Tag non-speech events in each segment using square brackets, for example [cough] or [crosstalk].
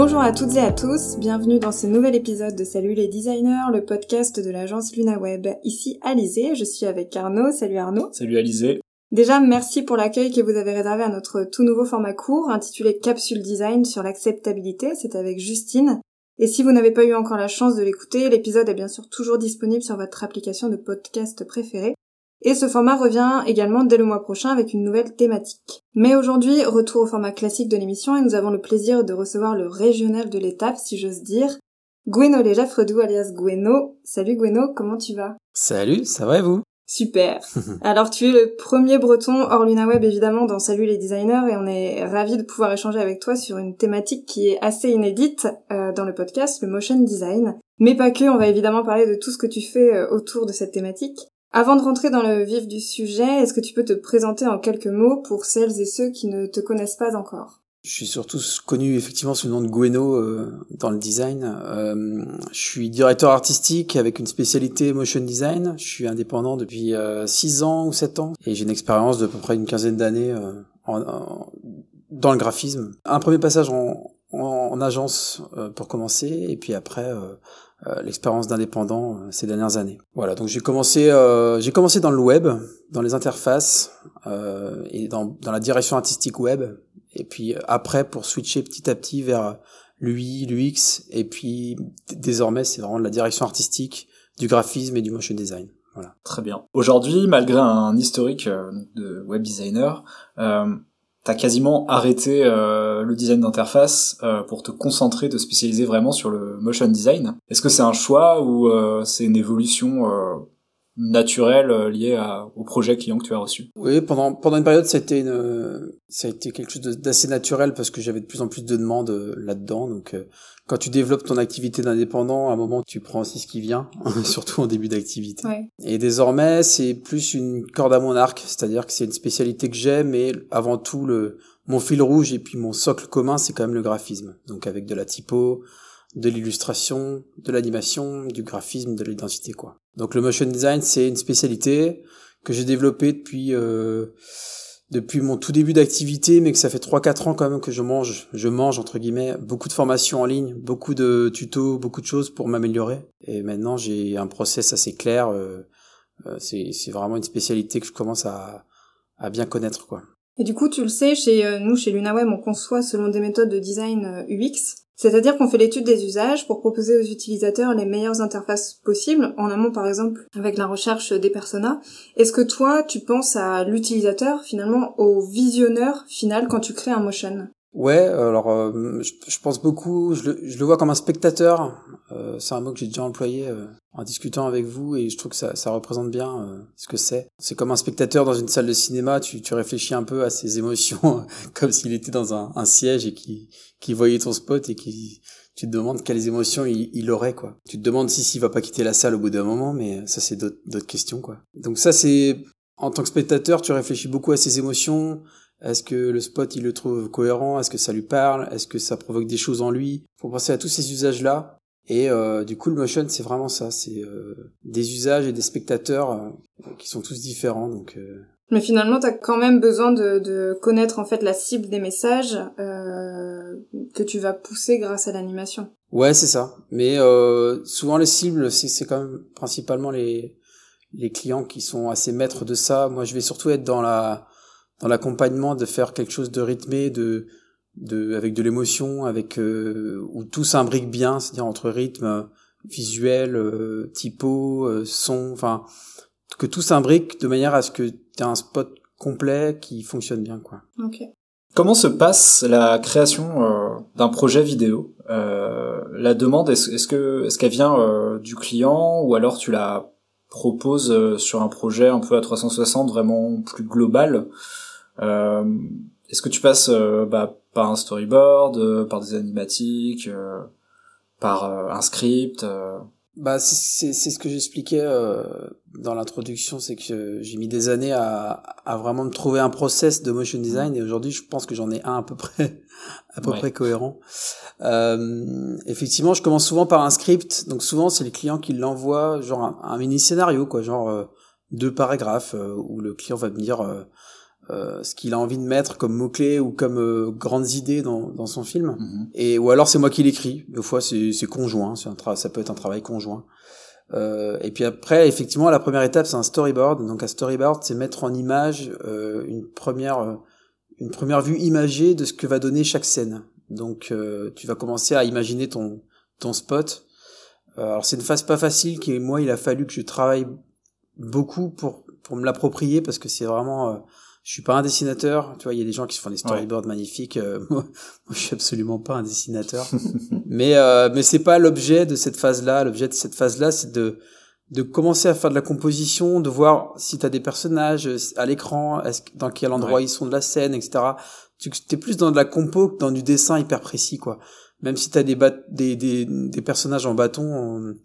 Bonjour à toutes et à tous, bienvenue dans ce nouvel épisode de Salut les designers, le podcast de l'agence LunaWeb. Ici Alizé, je suis avec Arnaud. Salut Arnaud. Salut Alizé. Déjà, merci pour l'accueil que vous avez réservé à notre tout nouveau format court intitulé Capsule Design sur l'acceptabilité. C'est avec Justine. Et si vous n'avez pas eu encore la chance de l'écouter, l'épisode est bien sûr toujours disponible sur votre application de podcast préférée. Et ce format revient également dès le mois prochain avec une nouvelle thématique. Mais aujourd'hui, retour au format classique de l'émission et nous avons le plaisir de recevoir le régional de l'étape, si j'ose dire, Gweno Léja-Fredou alias Gweno. Salut Gweno, comment tu vas? Salut, ça va et vous? Super. [laughs] Alors tu es le premier breton hors LunaWeb évidemment dans Salut les designers et on est ravis de pouvoir échanger avec toi sur une thématique qui est assez inédite euh, dans le podcast, le motion design. Mais pas que, on va évidemment parler de tout ce que tu fais euh, autour de cette thématique. Avant de rentrer dans le vif du sujet, est-ce que tu peux te présenter en quelques mots pour celles et ceux qui ne te connaissent pas encore? Je suis surtout connu effectivement sous le nom de Gueno euh, dans le design. Euh, je suis directeur artistique avec une spécialité motion design. Je suis indépendant depuis 6 euh, ans ou 7 ans et j'ai une expérience de peu près une quinzaine d'années dans le graphisme. Un premier passage en, en agence pour commencer et puis après euh, l'expérience d'indépendant euh, ces dernières années. Voilà, donc j'ai commencé, euh, j'ai commencé dans le web, dans les interfaces et dans, dans la direction artistique web, et puis après pour switcher petit à petit vers l'UI, l'UX, et puis désormais c'est vraiment de la direction artistique, du graphisme et du motion design. Voilà. Très bien. Aujourd'hui, malgré un historique de web designer, euh, t'as quasiment arrêté euh, le design d'interface euh, pour te concentrer, te spécialiser vraiment sur le motion design. Est-ce que c'est un choix ou euh, c'est une évolution naturelle liée au projet client que tu as reçu Oui, pendant pendant une période, ça a été une, ça a été quelque chose d'assez naturel parce que j'avais de plus en plus de demandes là-dedans. Donc, quand tu développes ton activité d'indépendant, à un moment, tu prends aussi ce qui vient, [laughs] surtout en début d'activité. Et désormais, c'est plus une corde à mon arc, c'est-à-dire que c'est une spécialité que j'aime, mais avant tout, le, mon fil rouge et puis mon socle commun, c'est quand même le graphisme. Donc avec de la typo, de l'illustration, de l'animation, du graphisme, de l'identité, quoi. Donc le motion design, c'est une spécialité que j'ai développée depuis... Euh, depuis mon tout début d'activité, mais que ça fait 3-4 ans quand même que je mange, je mange entre guillemets, beaucoup de formations en ligne, beaucoup de tutos, beaucoup de choses pour m'améliorer. Et maintenant j'ai un process assez clair. Euh, euh, c'est, vraiment une spécialité que je commence à, à bien connaître quoi. Et du coup, tu le sais, chez euh, nous, chez LunaWeb, on conçoit selon des méthodes de design UX. C'est-à-dire qu'on fait l'étude des usages pour proposer aux utilisateurs les meilleures interfaces possibles, en amont par exemple avec la recherche des personas. Est-ce que toi, tu penses à l'utilisateur finalement, au visionneur final quand tu crées un motion? Ouais, alors euh, je, pense beaucoup, je le, je le, vois comme un spectateur. Euh, c'est un mot que j'ai déjà employé euh, en discutant avec vous et je trouve que ça, ça représente bien ce que c'est. C'est comme un spectateur dans une salle de cinéma, tu, tu réfléchis un peu à ses émotions [laughs] comme s'il était dans un, un siège et qui, qui voyait ton spot et qui tu te demandes quelles émotions il, il aurait quoi. Tu te demandes si s'il va pas quitter la salle au bout d'un moment, mais ça c'est d'autres questions quoi. Donc ça c'est en tant que spectateur, tu réfléchis beaucoup à ses émotions, est-ce que le spot, il le trouve cohérent? Est-ce que ça lui parle? Est-ce que ça provoque des choses en lui? Faut penser à tous ces usages-là. Et euh, du coup, le motion, c'est vraiment ça. C'est euh, des usages et des spectateurs euh, qui sont tous différents. Donc, mais finalement, tu as quand même besoin de, de, connaître en fait la cible des messages que tu vas pousser grâce à l'animation. Ouais, c'est ça. Mais souvent, les cibles, c'est quand même principalement les les clients qui sont assez maîtres de ça. Moi, je vais surtout être dans la dans l'accompagnement de faire quelque chose de rythmé, de, de avec de l'émotion, avec euh, où tout s'imbrique bien, c'est-à-dire entre rythme, visuel, euh, typo, euh, son, enfin que tout s'imbrique de manière à ce que tu aies un spot complet qui fonctionne bien, quoi. Ok. Comment se passe la création euh, d'un projet vidéo? La demande, est-ce, que est-ce qu'elle vient du client ou alors tu la proposes sur un projet un peu à 360 vraiment plus global? Euh, Est-ce que tu passes euh, bah, par un storyboard, euh, par des animatiques, par un script bah c'est c'est ce que j'expliquais euh, dans l'introduction, c'est que j'ai mis des années à, à vraiment me trouver un process de motion design et aujourd'hui je pense que j'en ai un à peu près [laughs] à peu près cohérent. Euh, effectivement, je commence souvent par un script, donc souvent c'est les clients qui l'envoient genre un, mini scénario quoi, genre deux paragraphes où le client va me dire euh, ce qu'il a envie de mettre comme mots clés ou comme euh, grandes idées dans, dans son film. Mhm. Et ou alors c'est moi qui l'écris. Des fois c'est conjoint, c'est un ça peut être un travail conjoint. Euh, et puis après, effectivement, la première étape c'est un storyboard. Donc un storyboard, c'est mettre en image euh, une première euh, une première vue imagée de ce que va donner chaque scène. Donc euh, tu vas commencer à imaginer ton ton spot. Alors c'est une phase pas facile qui moi il a fallu que je travaille beaucoup pour pour me l'approprier parce que c'est vraiment euh, je suis pas un dessinateur, tu vois, il y a des gens qui se font des storyboards magnifiques. euh, [laughs] moi, moi, je suis absolument pas un dessinateur. [laughs] mais euh, mais c'est pas l'objet de cette phase-là. L'objet de cette phase-là, c'est de de commencer à faire de la composition, de voir si tu as des personnages euh, à l'écran, dans quel endroit Ouais. ils sont de la scène, etc. Tu es plus dans de la compo que dans du dessin hyper précis, quoi. Même si tu as des, des, des, des personnages en bâton,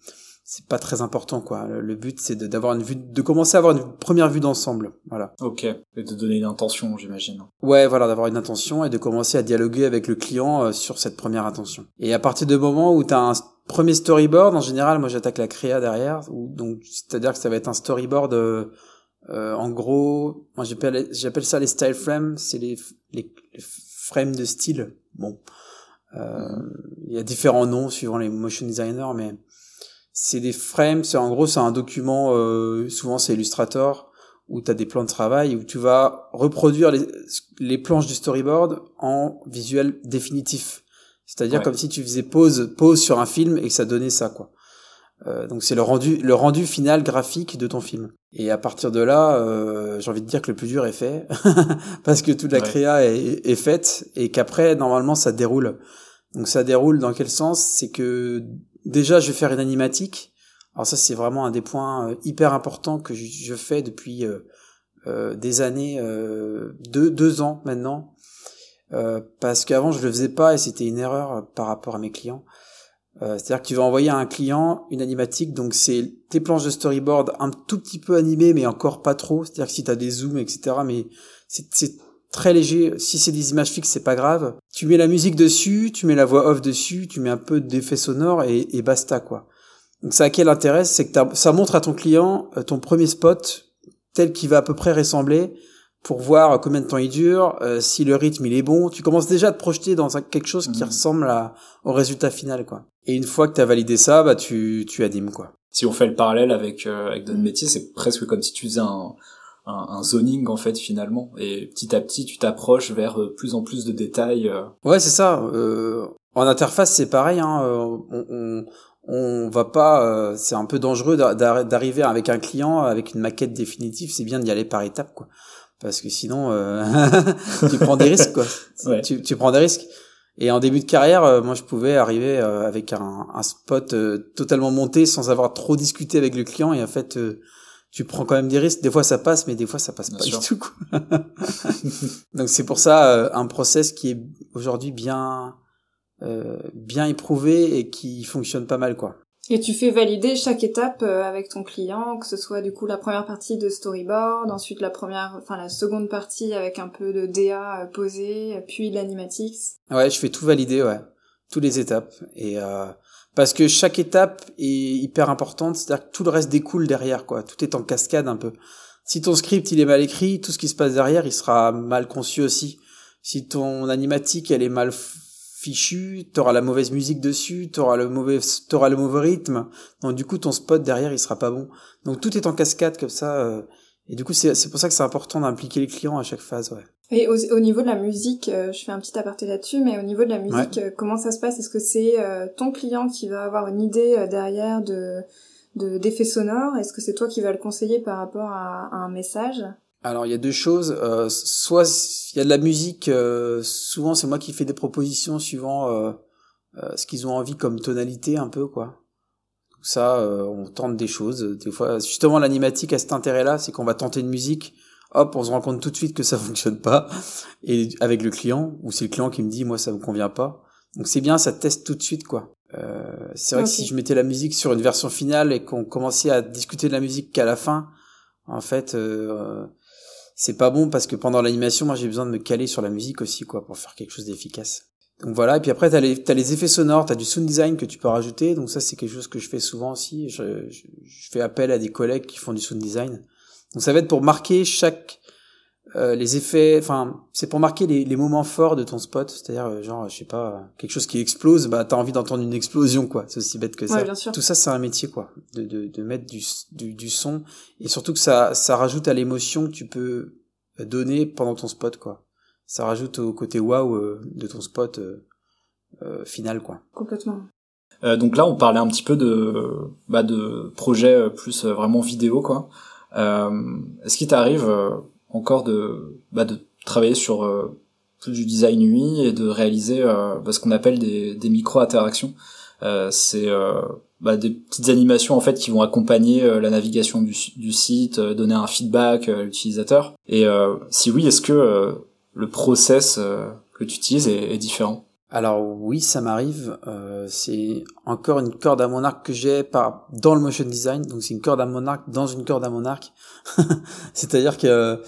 c'est pas très important, quoi. Le, but, c'est de- d'avoir une vue, de commencer à avoir une première vue d'ensemble, voilà. Ok. Et de donner une intention, j'imagine. Ouais, voilà, d'avoir une intention et de commencer à dialoguer avec le client euh, sur cette première intention. Et à partir du moment où tu as un premier storyboard, en général, moi j'attaque la créa derrière, ou- donc c'est-à-dire que ça va être un storyboard, euh, euh, en gros, moi j'appelle j'appelle ça les style frames, c'est les, les, les frames de style. Bon, euh, il y a différents noms suivant les motion designers, mais c'est des frames, c'est en gros c'est un document, euh, souvent c'est Illustrator, où tu as des plans de travail, où tu vas reproduire les, les planches du storyboard en visuel définitif. C'est-à-dire Ouais. comme si tu faisais pause, pause sur un film et que ça donnait ça, quoi. Euh, donc c'est le rendu, le rendu final graphique de ton film. Et à partir de là, euh, j'ai envie de dire que le plus dur est fait, [laughs] parce que toute la Ouais. créa est, est faite et qu'après normalement ça déroule. Donc ça déroule dans quel sens? C'est que déjà je vais faire une animatique. Alors ça c'est vraiment un des points euh, hyper importants que je, fais depuis euh, euh, des années, deux, deux ans maintenant, parce qu'avant je le faisais pas et c'était une erreur par rapport à mes clients. C'est-à-dire que tu vas envoyer à un client une animatique, donc c'est tes planches de storyboard un tout petit peu animées, mais encore pas trop. C'est-à-dire que si tu as des zooms, etc., mais c'est très léger. Si c'est des images fixes, c'est pas grave. Tu mets la musique dessus, tu mets la voix off dessus, tu mets un peu d'effet sonore et, et basta, quoi. Donc ça a quel intérêt? C'est que ça montre à ton client euh, ton premier spot tel qu'il va à peu près ressembler pour voir combien de temps il dure, euh, si le rythme il est bon. Tu commences déjà à te projeter dans quelque chose qui Mhm. ressemble à, au résultat final, quoi. Et une fois que tu as validé ça, bah tu, tu animes, quoi. Si on fait le parallèle avec euh, avec d'autres métiers, c'est presque comme si tu faisais un, un un zoning en fait finalement. Et petit à petit, tu t'approches vers euh, plus en plus de détails. euh. Ouais, c'est ça. Euh, en interface, c'est pareil. Hein, euh, on, on, on va pas. euh, c'est un peu dangereux d'a- d'a- d'arriver avec un client avec une maquette définitive. C'est bien d'y aller par étapes, quoi. Parce que sinon, euh, [laughs] tu prends des risques, quoi. [laughs] Ouais. Tu, tu prends des risques. Et en début de carrière, euh, moi, je pouvais arriver euh, avec un, un spot euh, totalement monté sans avoir trop discuté avec le client. Et en fait, euh, tu prends quand même des risques. Des fois, ça passe, mais des fois, ça passe Bien pas sûr. du tout. Quoi. [laughs] Donc c'est pour ça euh, un process qui est aujourd'hui bien euh, bien éprouvé et qui fonctionne pas mal quoi. Et tu fais valider chaque étape euh, avec ton client, que ce soit du coup la première partie de storyboard, ensuite la première, enfin la seconde partie avec un peu de DA euh, posé, puis de l'animatix. Ouais, je fais tout valider, ouais, toutes les étapes et euh, parce que chaque étape est hyper importante, c'est-à-dire que tout le reste découle derrière quoi. Tout est en cascade un peu. Si ton script il est mal écrit, tout ce qui se passe derrière, il sera mal conçu aussi. Si ton animatique elle est mal fichue, t'auras la mauvaise musique dessus, t'auras le mauvais t'auras le mauvais rythme. Donc du coup ton spot derrière il sera pas bon. Donc tout est en cascade comme ça. euh, et du coup c'est pour ça que c'est important d'impliquer les clients à chaque phase. Ouais. Et au, au niveau de la musique, euh, je fais un petit aparté là-dessus, mais au niveau de la musique, euh, comment ça se passe? Est-ce que c'est euh, ton client qui va avoir une idée derrière de de- d'effets sonores? Est-ce que c'est toi qui vas le conseiller par rapport à, à un message? Alors il y a deux choses. Soit il y a de la musique. souvent c'est moi qui fais des propositions suivant ce qu'ils ont envie comme tonalité un peu quoi. Ça, on tente des choses. Des fois, justement l'animatique a cet intérêt-là, c'est qu'on va tenter une musique. Hop, on se rend compte tout de suite que ça [laughs] fonctionne pas. Et avec le client, ou c'est le client qui me dit moi ça me convient pas. Donc c'est bien, ça teste tout de suite quoi. Euh, c'est vrai que si je mettais la musique sur une version finale et qu'on commençait à discuter de la musique qu'à la fin, en fait, euh, c'est pas bon parce que pendant l'animation, moi j'ai besoin de me caler sur la musique aussi, quoi, pour faire quelque chose d'efficace. Donc voilà, et puis après t'as les t'as les effets sonores, t'as du sound design que tu peux rajouter, donc ça c'est quelque chose que je fais souvent aussi. Je, je, je fais appel à des collègues qui font du sound design. Donc ça va être pour marquer chaque euh, les effets, enfin, c'est pour marquer les, les, moments forts de ton spot, c'est-à-dire euh, genre, je sais pas, quelque chose qui explose, bah t'as envie d'entendre une explosion, quoi. C'est aussi bête que ça. bien sûr. Tout ça, c'est un métier, quoi, de, de, de mettre du, du, du, son et surtout que ça, ça rajoute à l'émotion que tu peux donner pendant ton spot, quoi. Ça rajoute au côté waouh euh, de ton spot euh, final, quoi. Complètement. donc là, on parlait un petit peu de, bah, de projets plus vraiment vidéo, quoi. Est-ce qu'il t'arrive encore de, bah, de travailler sur euh, du design UI et de réaliser euh, bah, ce qu'on appelle des, des micro-interactions? Euh, c'est bah, des petites animations en fait qui vont accompagner la navigation du, du site, donner un feedback à l'utilisateur? Et si oui, est-ce que le process que tu utilises est, est différent? Alors oui, ça m'arrive. Euh, c'est encore une corde à mon arc que j'ai par dans le motion design. Donc c'est une corde à mon arc dans une corde à mon arc. [laughs] C'est-à-dire que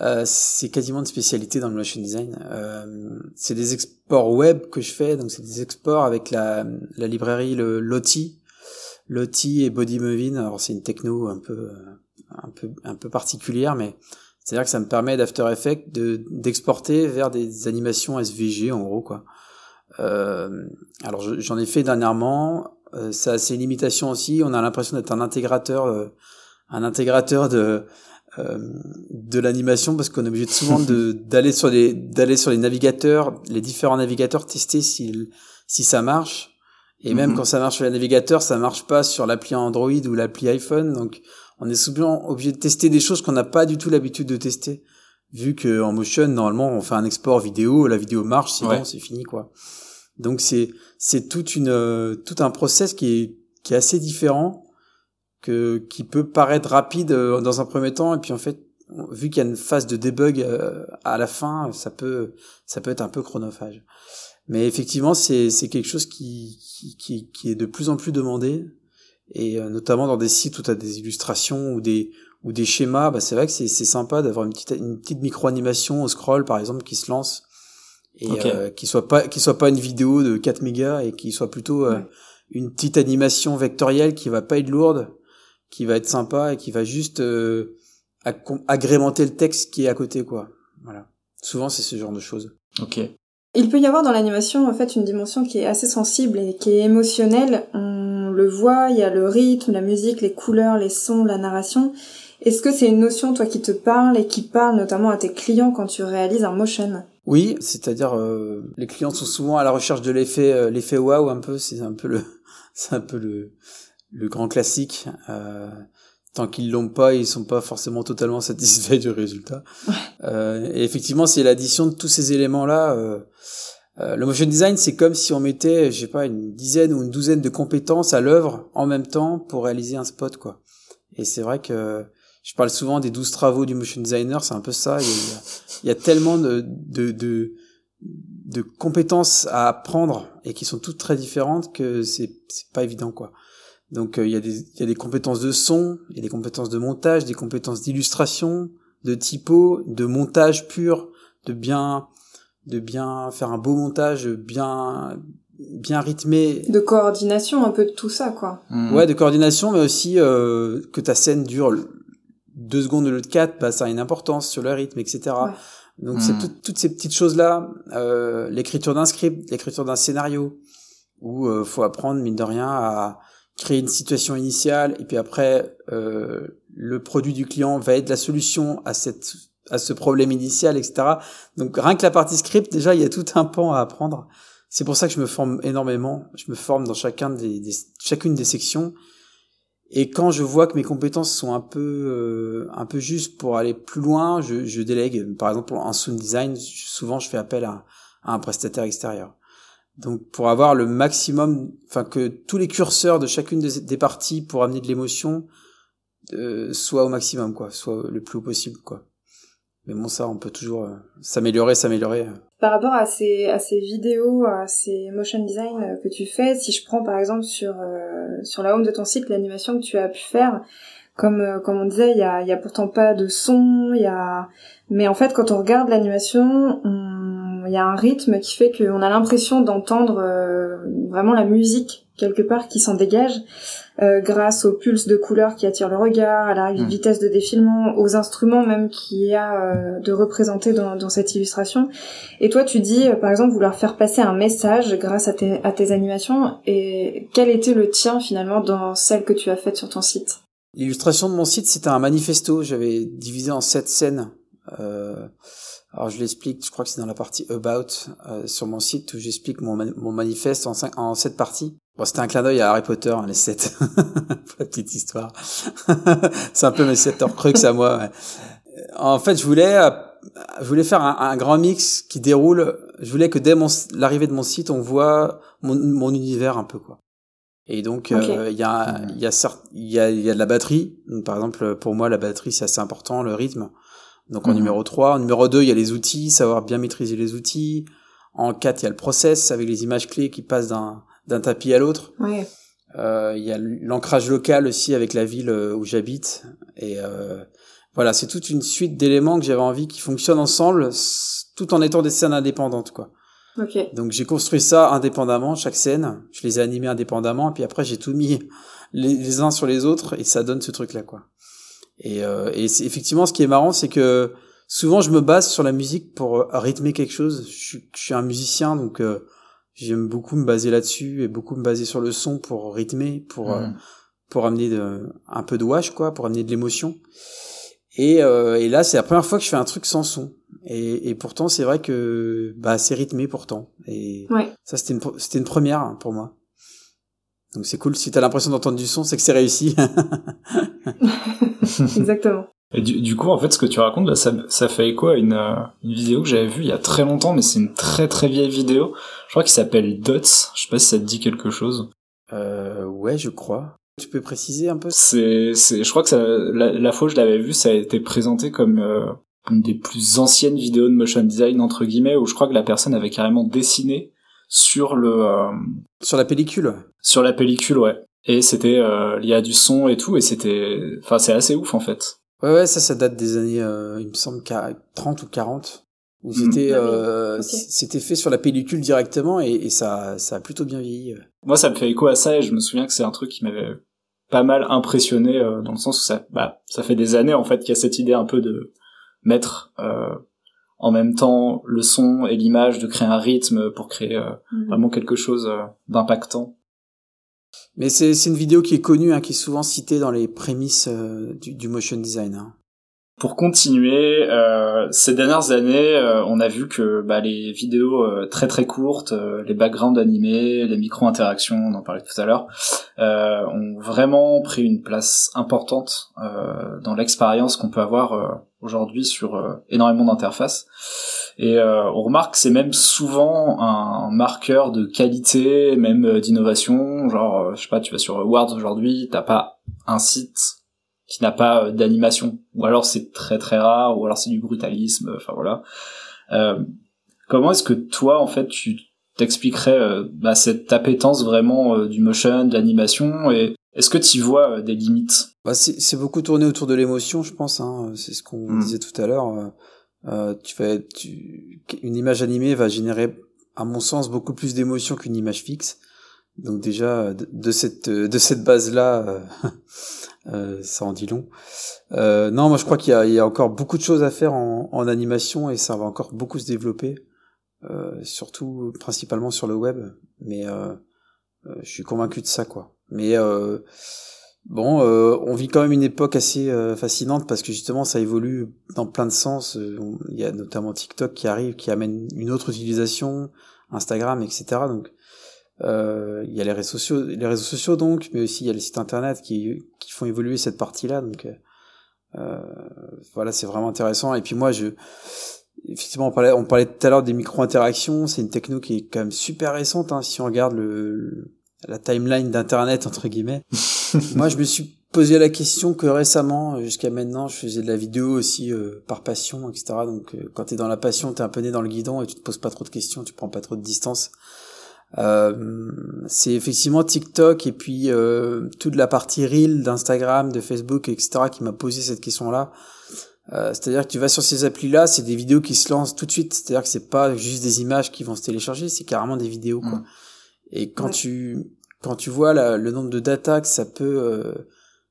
euh, c'est quasiment une spécialité dans le motion design. Euh, c'est des exports web que je fais. Donc c'est des exports avec la, la librairie le Lottie et Bodymovin. Alors c'est une techno un peu un peu un peu particulière, mais c'est-à-dire que ça me permet d'After Effects de d'exporter vers des animations SVG en gros quoi. Euh, alors j'en ai fait dernièrement. Euh, ça a ses limitations aussi. On a l'impression d'être un intégrateur, euh, un intégrateur de de l'animation parce qu'on est obligé de souvent de [laughs] d'aller sur les d'aller sur les navigateurs, les différents navigateurs, tester si si ça marche. Et même mhm. quand ça marche sur les navigateurs, ça marche pas sur l'appli Android ou l'appli iPhone. Donc on est souvent obligé de tester des choses qu'on n'a pas du tout l'habitude de tester. Vu que en motion, normalement, on fait un export vidéo, la vidéo marche, bon, c'est fini, quoi. Donc c'est c'est toute une euh, tout un process qui est qui est assez différent que qui peut paraître rapide euh, dans un premier temps. Et puis en fait vu qu'il y a une phase de debug euh, à la fin ça peut ça peut être un peu chronophage. Mais effectivement c'est c'est quelque chose qui, qui qui est de plus en plus demandé. Et notamment dans des sites où tu as des illustrations ou des ou des schémas bah c'est vrai que c'est c'est sympa d'avoir une petite une petite micro animation au scroll par exemple qui se lance et euh, qui soit pas qui soit pas une vidéo de 4 mégas et qui soit plutôt euh, une petite animation vectorielle qui va pas être lourde, qui va être sympa et qui va juste euh, agrémenter le texte qui est à côté quoi. Voilà. Souvent c'est ce genre de choses. OK. Il peut y avoir dans l'animation en fait une dimension qui est assez sensible et qui est émotionnelle. On le voit, il y a le rythme, la musique, les couleurs, les sons, la narration. Est-ce que c'est une notion toi qui te parle et qui parle notamment à tes clients quand tu réalises un motion? Oui, c'est-à-dire euh, les clients sont souvent à la recherche de l'effet euh, l'effet waouh un peu, c'est un peu le [laughs] c'est un peu le le grand classique. Euh, tant qu'ils l'ont pas, ils sont pas forcément totalement [laughs] satisfaits du résultat. Euh, et effectivement, c'est l'addition de tous ces éléments là. Euh, euh, le motion design, c'est comme si on mettait, je sais pas, une dizaine ou une douzaine de compétences à l'œuvre en même temps pour réaliser un spot, quoi. Et c'est vrai que je parle souvent des douze travaux du motion designer, c'est un peu ça. Il y a, il y a tellement de, de, de, de, compétences à apprendre et qui sont toutes très différentes que c'est c'est pas évident quoi. Donc euh, il y a des il y a des compétences de son, il y a des compétences de montage, des compétences d'illustration, de typo, de montage pur, de bien de bien faire un beau montage, bien bien rythmé. De coordination, un peu de tout ça, quoi. Mmh. Ouais, de coordination, mais aussi euh, que ta scène dure deux secondes de l'autre quatre, bah, ça a une importance sur le rythme, etc. Donc c'est hmm. toutes ces petites choses-là, euh, l'écriture d'un script, l'écriture d'un scénario, où euh, faut apprendre mine de rien à créer une situation initiale et puis après euh, le produit du client va être la solution à cette à ce problème initial, etc. Donc rien que la partie script, déjà il y a tout un pan à apprendre. C'est pour ça que je me forme énormément. Je me forme dans chacun des chacune des sections et quand je vois que mes compétences sont un peu euh, un peu justes pour aller plus loin, je, je délègue. Par exemple, en sound design, souvent je fais appel à, à, un prestataire extérieur. Donc pour avoir le maximum, enfin que tous les curseurs de chacune des, parties pour amener de l'émotion euh, soient au maximum, quoi, soit le plus haut possible, quoi. Mais bon, ça, on peut toujours euh, s'améliorer, s'améliorer. Par rapport à ces, à ces vidéos, à ces motion design euh, que tu fais, si je prends par exemple sur, euh, sur la home de ton site l'animation que tu as pu faire, comme, comme on disait, il y a, y a pourtant pas de son, il y a... Mais en fait, quand on regarde l'animation, il y a un rythme qui fait qu'on a l'impression d'entendre vraiment la musique quelque part qui s'en dégage euh, grâce aux pulses de couleurs qui attirent le regard, à la Mm. vitesse de défilement, aux instruments même qu'il y a euh, de représenter dans, dans cette illustration. Et toi, tu dis, euh, par exemple, vouloir faire passer un message grâce à tes, à tes animations. Et quel était le tien finalement dans celle que tu as faite sur ton site? L'illustration de mon site, c'était un manifesto. J'avais divisé en sept scènes. Euh, alors je l'explique, je crois que c'est dans la partie About euh, sur mon site où j'explique mon, mon manifeste en, cinq, en sept parties. Bon, c'était un clin d'œil à Harry Potter, hein, les sept. Pour [laughs] la petite histoire. [laughs] c'est un peu mes sept Horcruxes à moi. ouais. En fait, je voulais, euh, je voulais faire un, un grand mix qui déroule. Je voulais que dès l'arrivée de mon site, on voit mon, mon univers un peu quoi. Et donc, euh, il y a, il y a certes, il y a, il y a de la batterie. Donc, par exemple, pour moi, la batterie, c'est assez important, le rythme. Donc, en Mhm. numéro 3. En numéro 2, il y a les outils, savoir bien maîtriser les outils. En 4, il y a le process avec les images clés qui passent d'un, tapis à l'autre. Euh, il y a l'ancrage local aussi avec la ville euh, où j'habite. Et euh, voilà, c'est toute une suite d'éléments que j'avais envie qui fonctionnent ensemble, tout en étant des scènes indépendantes, quoi. Ok. Donc j'ai construit ça indépendamment, chaque scène. Je les ai animés indépendamment, et puis après j'ai tout mis les, les uns sur les autres, et ça donne ce truc-là, quoi. Et, euh, et c'est effectivement ce qui est marrant, c'est que souvent je me base sur la musique pour euh, rythmer quelque chose. Je, suis- je suis un musicien, donc euh, j'aime beaucoup me baser là-dessus et beaucoup me baser sur le son pour rythmer, pour euh, Mhm. pour amener de, un peu de wash, quoi, pour amener de l'émotion. Et, euh, et là, c'est la première fois que je fais un truc sans son. Et, et pourtant, c'est vrai que bah, c'est rythmé pourtant. Et Ouais. ça, c'était une, c'était une première pour moi. Donc c'est cool. Si t'as l'impression d'entendre du son, c'est que c'est réussi. [laughs] [laughs] Exactement. Et du, du coup, en fait, ce que tu racontes, là, ça, ça fait écho à une, euh, une vidéo que j'avais vue il y a très longtemps, mais c'est une très très vieille vidéo. Je crois qu'il s'appelle Dots. Je sais pas si ça te dit quelque chose. euh, ouais, je crois. Tu peux préciser un peu C'est, c'est, je crois que ça, la, la fois où je l'avais vu, ça a été présenté comme euh, une des plus anciennes vidéos de motion design entre guillemets, où je crois que la personne avait carrément dessiné sur le, euh, sur la pellicule sur la pellicule, ouais. Et c'était euh, lié à du son et tout, et c'était, enfin, c'est assez ouf en fait. Ouais, ouais, ça, ça date des années, euh, il me semble, quar- 30 ou 40. Où c'était, Ah euh, c'était fait sur la pellicule directement et, et ça, ça a plutôt bien vieilli. Moi, ça me fait écho à ça, et je me souviens que c'est un truc qui m'avait pas mal impressionné euh, dans le sens où ça, bah, ça fait des années en fait qu'il y a cette idée un peu de mettre euh, en même temps le son et l'image, de créer un rythme pour créer euh, Mhm. vraiment quelque chose euh, d'impactant. Mais c'est, c'est une vidéo qui est connue, hein, qui est souvent citée dans les prémices euh, du, du motion design. Hein. Pour continuer, euh, ces dernières années, euh, on a vu que bah, les vidéos euh, très très courtes, euh, les backgrounds animés, les micro-interactions, on en parlait tout à l'heure, euh, ont vraiment pris une place importante euh, dans l'expérience qu'on peut avoir aujourd'hui sur énormément d'interfaces. Et on remarque que c'est même souvent un marqueur de qualité, même d'innovation. Genre, je sais pas, tu vas sur Words aujourd'hui, t'as pas un site qui n'a pas euh, d'animation, ou alors c'est très très rare, ou alors c'est du brutalisme. Enfin voilà. Euh, comment est-ce que toi, en fait, tu t'expliquerais euh, bah, cette appétence vraiment euh, du motion, de l'animation, et est-ce que tu vois euh, des limites? Bah, c'est, beaucoup tourné autour de l'émotion, je pense. Hein. C'est ce qu'on Mm. disait tout à l'heure. Euh, euh, tu vas, tu, une image animée va générer, à mon sens, beaucoup plus d'émotion qu'une image fixe. Donc déjà, de, cette de cette base-là, euh, [laughs] euh, ça en dit long. Euh, non, moi je crois qu'il y y a encore beaucoup de choses à faire en, en animation et ça va encore beaucoup se développer, euh, surtout principalement sur le web. Mais euh, euh, je suis convaincu de ça, quoi. Mais bon, on vit quand même une époque assez fascinante parce que justement ça évolue dans plein de sens. Il y a notamment TikTok qui arrive, qui amène une autre utilisation, Instagram, etc. Donc euh, il y a les réseaux sociaux, les réseaux sociaux donc, mais aussi il y a les sites internet qui qui font évoluer cette partie-là. Donc euh, voilà, c'est vraiment intéressant. Et puis moi, je effectivement, on parlait, on parlait tout à l'heure des micro-interactions. C'est une techno qui est quand même super récente. Hein, si on regarde le, le- la timeline d'internet entre guillemets. [laughs] moi, je me suis posé la question que récemment, jusqu'à maintenant, je faisais de la vidéo aussi euh, par passion, etc. Donc, euh, quand t'es dans la passion, t'es un peu né dans le guidon et tu te poses pas trop de questions, tu prends pas trop de distance. Euh, c'est effectivement TikTok et puis euh, toute la partie reel d'Instagram, de Facebook, etc. qui m'a posé cette question-là. Euh, c'est-à-dire que tu vas sur ces applis-là, c'est des vidéos qui se lancent tout de suite. C'est-à-dire que c'est pas juste des images qui vont se télécharger, c'est carrément des vidéos. Quoi. Mm. Et quand Ouais. tu quand tu vois le nombre de data que ça peut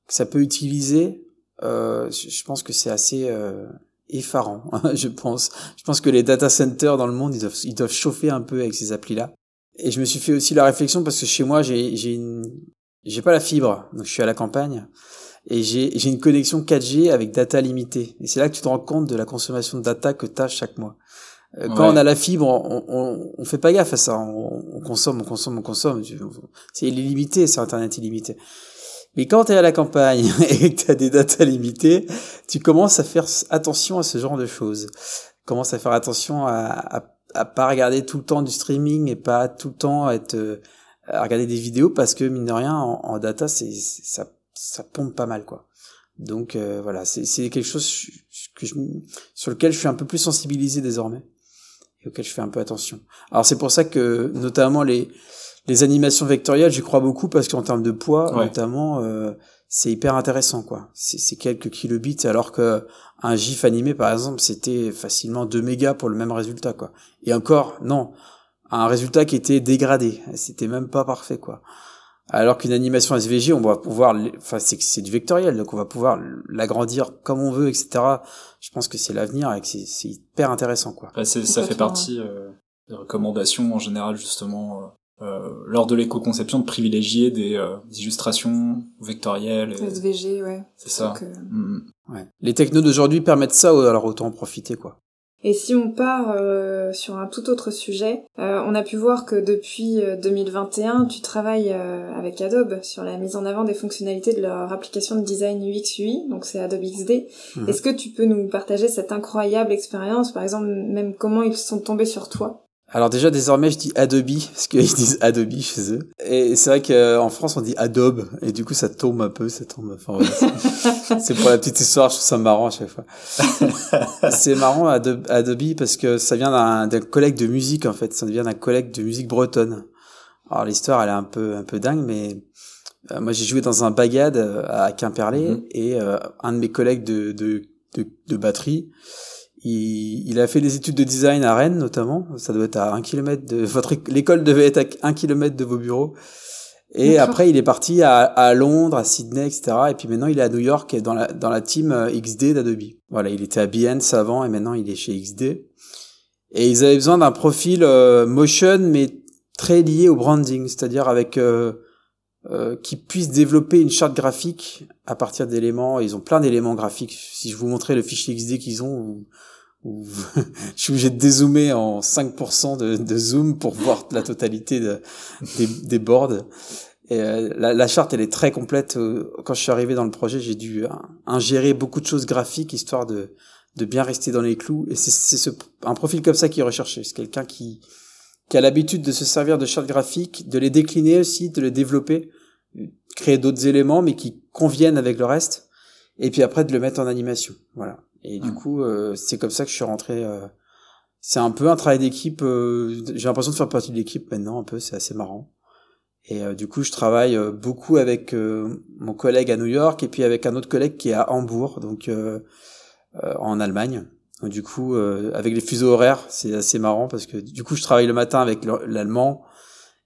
que ça peut utiliser, je pense que c'est assez effarant, [laughs] je pense. Je pense que les data centers dans le monde, ils doivent, ils doivent chauffer un peu avec ces applis-là. Et je me suis fait aussi la réflexion parce que chez moi, j'ai, j'ai une, j'ai pas la fibre, donc je suis à la campagne. Et j'ai, j'ai une connexion 4G avec data limitée. Et c'est là que tu te rends compte de la consommation de data que tu as chaque mois. Euh, quand on a la fibre, on, on, on, fait pas gaffe à ça. On, on consomme, on consomme, on consomme. C'est illimité, c'est Internet illimité. Mais quand tu es à la campagne [laughs] et que tu as des datas limitées, tu commences à faire attention à ce genre de choses. Tu commences à faire attention à, à, pas regarder tout le temps du streaming et pas tout le temps être euh, à regarder des vidéos parce que mine de rien en, data c'est ça ça pompe pas mal quoi. Donc euh, voilà, c'est c'est quelque chose que je, sur lequel je suis un peu plus sensibilisé désormais et auquel je fais un peu attention. Alors c'est pour ça que notamment les les animations vectorielles, j'y crois beaucoup parce qu'en termes de poids, notamment, euh, c'est hyper intéressant, quoi. C'est quelques kilobits, alors que un GIF animé, par exemple, c'était facilement 2 mégas pour le même résultat, quoi. Et encore, non, un résultat qui était dégradé, c'était même pas parfait, quoi. Alors qu'une animation SVG, on va pouvoir, enfin, c'est du vectoriel, donc on va pouvoir l'agrandir comme on veut, etc. Je pense que c'est l'avenir et que c'est hyper intéressant, quoi. ça fait partie euh, des recommandations en général, justement, euh, euh, lors de l'éco-conception de privilégier des, euh, illustrations vectorielles. SVG, ouais. C'est ça. Mm, mm. Ouais. Les technos d'aujourd'hui permettent ça, alors autant en profiter, quoi. Et si on part euh, sur un tout autre sujet, on a pu voir que depuis 2021, tu travailles avec Adobe sur la mise en avant des fonctionnalités de leur application de design UX UI, donc c'est Adobe XD. Mm. Est-ce que tu peux nous partager cette incroyable expérience, par exemple même comment ils sont tombés sur toi? Alors déjà désormais je dis Adobe [laughs] parce qu'ils disent Adobe chez eux. Et c'est vrai qu'en France on dit Adobe et du coup ça tombe un peu, ça tombe. Enfin, [laughs] c'est pour la petite histoire, je trouve ça marrant à chaque fois. [laughs] c'est marrant Adobe, Adobe parce que ça vient d'un collègue de musique en fait, ça vient d'un collègue de musique bretonne. Alors l'histoire elle est un peu un peu dingue mais euh, moi j'ai joué dans un bagad euh, à Quimperlé mm-hmm. et euh, un de mes collègues de de, de, de batterie il, il, a fait des études de design à Rennes notamment. Ça doit être à un kilomètre de [laughs] votre l'école devait être à un kilomètre de vos bureaux. Et après, il est parti à, à, Londres, à Sydney, etc. Et puis maintenant, il est à New York dans la dans la team euh, XD d'Adobe. Voilà, il était à Behance avant et maintenant il est chez XD. Et ils avaient besoin d'un profil euh, motion, mais très lié au branding, c'est-à-dire avec euh, euh, qui puisse développer une charte graphique à partir d'éléments. Ils ont plein d'éléments graphiques. Si je vous montrais le fichier XD qu'ils ont, ou, [laughs] je suis obligé de dézoomer en 5% de, zoom pour voir la totalité de, des, des, boards. Et euh, la, la, charte, elle est très complète. Euh, quand je suis arrivé dans le projet, j'ai dû ingérer beaucoup de choses graphiques histoire de, de bien rester dans les clous. Et c'est un profil comme ça qui est. C'est quelqu'un qui qui a l'habitude de se servir de chartes graphiques, de les décliner aussi, de les développer, créer d'autres éléments, mais qui conviennent avec le reste, et puis après de le mettre en animation. Voilà. Et du coup, euh, c'est comme ça que je suis rentré. Euh, c'est un peu un travail d'équipe. Euh, j'ai l'impression de faire partie de l'équipe maintenant, un peu. C'est assez marrant. Et du coup, je travaille beaucoup avec mon collègue à New York et puis avec un autre collègue qui est à Hambourg, donc en Allemagne. Du coup, euh, avec les fuseaux horaires, c'est assez marrant parce que du coup, je travaille le matin avec l'allemand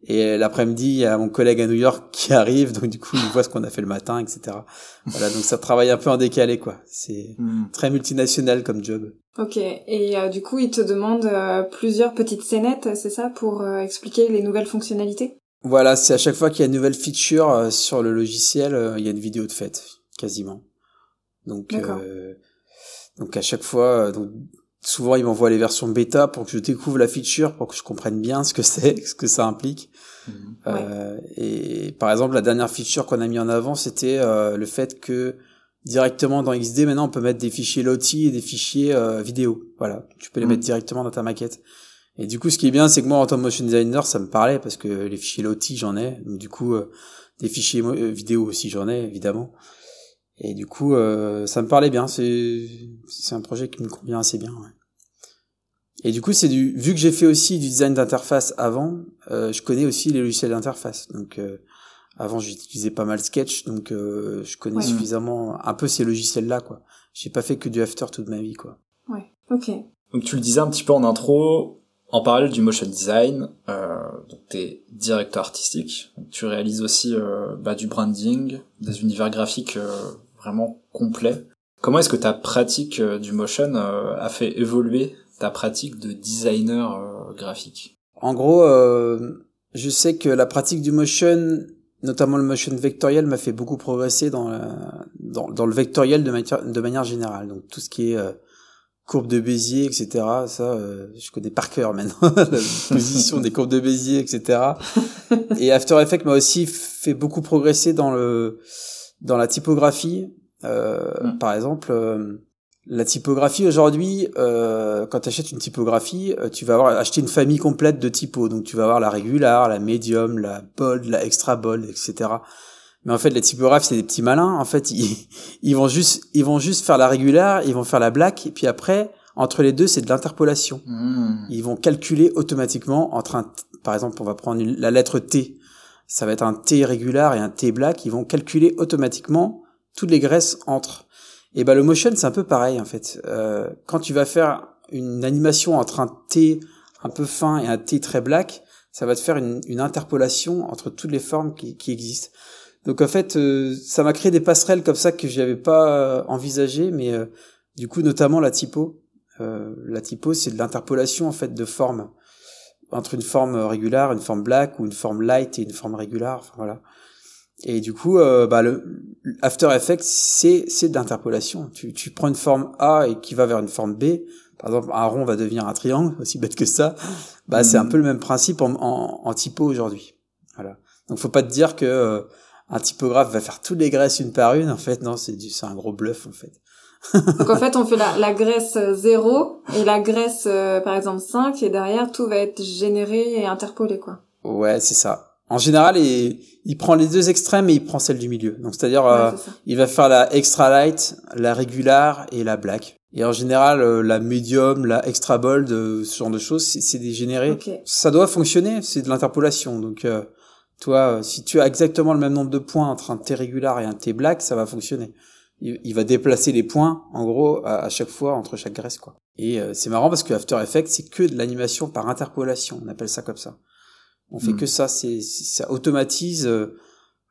et l'après-midi, il y a mon collègue à New York [laughs] qui arrive, donc du coup, il voit ce qu'on a fait le matin, etc. Voilà, donc ça travaille un peu en décalé, quoi. C'est hmm. très multinational comme job. Ok, et euh, du coup, il te demande euh, plusieurs petites scénettes, c'est ça, pour expliquer les nouvelles fonctionnalités? Voilà, c'est à chaque fois qu'il y a une nouvelle feature sur le logiciel, il y a une vidéo de fête, quasiment. Donc, donc à chaque fois, euh, donc souvent ils m'envoient les versions bêta pour que je découvre la feature, pour que je comprenne bien ce que c'est, [laughs] ce que ça implique. Mhm. Euh, et par exemple, la dernière feature qu'on a mis en avant, c'était euh, le fait que directement dans XD, maintenant, on peut mettre des fichiers LOTI et des fichiers euh, vidéo. Voilà, tu peux les mhm. mettre directement dans ta maquette. Et du coup, ce qui est bien, c'est que moi, en tant que motion designer, ça me parlait parce que les fichiers LOTI, j'en ai. Donc, du coup, des fichiers vidéo aussi, j'en ai, évidemment. Et du coup, euh, ça me parlait bien. C'est c'est un projet qui me convient assez bien. Ouais. Et du coup, c'est du vu que j'ai fait aussi du design d'interface avant, euh, je connais aussi les logiciels d'interface. Donc euh, avant, j'utilisais pas mal Sketch, donc euh, je connais suffisamment un peu ces logiciels-là, quoi. J'ai pas fait que du After toute ma vie, quoi. Ouais. Ok. Donc tu le disais un petit peu en intro, en parallèle du motion design, euh, donc t'es directeur artistique, tu réalises aussi bah, du branding, des univers graphiques vraiment complets. Comment est-ce que ta pratique du motion a fait évoluer ta pratique de designer graphique? En gros, je sais que la pratique du motion notamment le motion vectoriel m'a fait beaucoup progresser dans, le vectoriel de, de manière générale. Donc tout ce qui est euh, courbe de Bézier, etc. Ça, euh, je connais par cœur maintenant [laughs] la position des courbes de Bézier, etc. Et After Effects m'a aussi fait beaucoup progresser dans le dans la typographie. Euh, mm. Par exemple, euh, la typographie aujourd'hui, euh, quand tu achètes une typographie, euh, tu vas avoir acheté une famille complète de typos. Donc tu vas avoir la régular, la medium, la bold, la extra bold, etc. Mais en fait, les typographes, c'est des petits malins. En fait, [laughs] ils, ils vont juste, ils vont juste faire la régular, ils vont faire la black, et puis après, entre les deux, c'est de l'interpolation. Hmm. Ils vont calculer automatiquement entre un, par exemple, on va prendre la lettre T. Ça va être un T régular et un T black. Ils vont calculer automatiquement toutes les graisses entre. Et ben le motion c'est un peu pareil en fait. Euh, quand tu vas faire une animation entre un T un peu fin et un T très black, ça va te faire une, une interpolation entre toutes les formes qui, qui existent. Donc en fait, euh, ça m'a créé des passerelles comme ça que j'avais pas euh, envisagé, mais euh, du coup notamment la typo. la typo c'est de l'interpolation en fait de formes entre une forme régulière, une forme black ou une forme light et une forme régulière. Enfin, voilà. Et du coup, euh, bah, le After Effects, c'est c'est de l'interpolation. Tu, tu prends une forme A et qui va vers une forme B. Par exemple, un rond va devenir un triangle, aussi bête que ça. Bah, c'est un mhm. peu le même principe en, en, en typo aujourd'hui. Voilà. Donc, faut pas te dire que euh, un typographe va faire toutes les graisses une par une. En fait, non, c'est du, c'est un gros bluff en fait. Donc en fait, on fait la, la [laughs] graisse 0 et la graisse, euh, par exemple, 5, et derrière, tout va être généré et interpolé, quoi. Ouais, c'est ça en général, il, il, prend les deux extrêmes et il prend celle du milieu. Donc, c'est-à-dire, euh, il va faire la extra light, la régular et la black. Et en général, euh, la medium, la extra bold, euh, ce genre de choses, c'est dégénéré. Ça doit fonctionner, c'est de l'interpolation. Donc, toi, si tu as exactement le même nombre de points entre un T régular et un T black, ça va fonctionner. Il, va déplacer les points, en gros, à, chaque fois entre chaque graisse, quoi. Et c'est marrant parce que After Effects, c'est que de l'animation par interpolation. On appelle ça comme ça. On fait hmm. que ça, c'est ça automatise. Euh,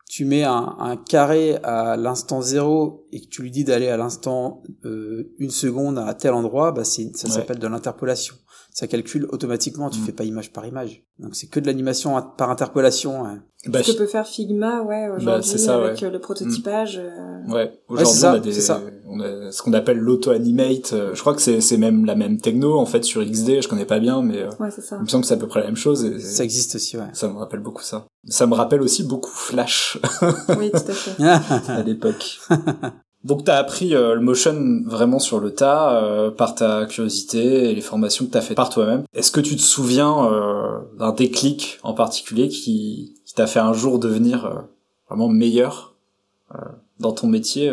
tu mets un, un carré à l'instant zéro et que tu lui dis d'aller à l'instant euh, une seconde à tel endroit, bah c'est ça s'appelle de l'interpolation. Ça calcule automatiquement, tu hmm. fais pas image par image. Donc c'est que de l'animation par interpolation. Hein. Bah, Ce que peut faire Figma, ouais, bah, aujourd'hui ça, avec euh, le prototypage. Euh. Ouais, aujourd'hui on a des, on a ce qu'on appelle l'auto-animate. Euh, je crois que c'est c'est même la même techno en fait sur XD. Je connais pas bien, mais ouais, c'est ça. il me semble que c'est à peu près la même chose. Et, ça existe aussi, ouais. Ça me rappelle beaucoup ça. Ça me rappelle aussi beaucoup Flash. oui, tout à fait. [laughs] à l'époque. [laughs] Donc t'as appris euh, le motion vraiment sur le tas euh, par ta curiosité et les formations que t'as fait par toi-même. Est-ce que tu te souviens euh, d'un déclic en particulier qui, qui t'a fait un jour devenir vraiment meilleur dans ton métier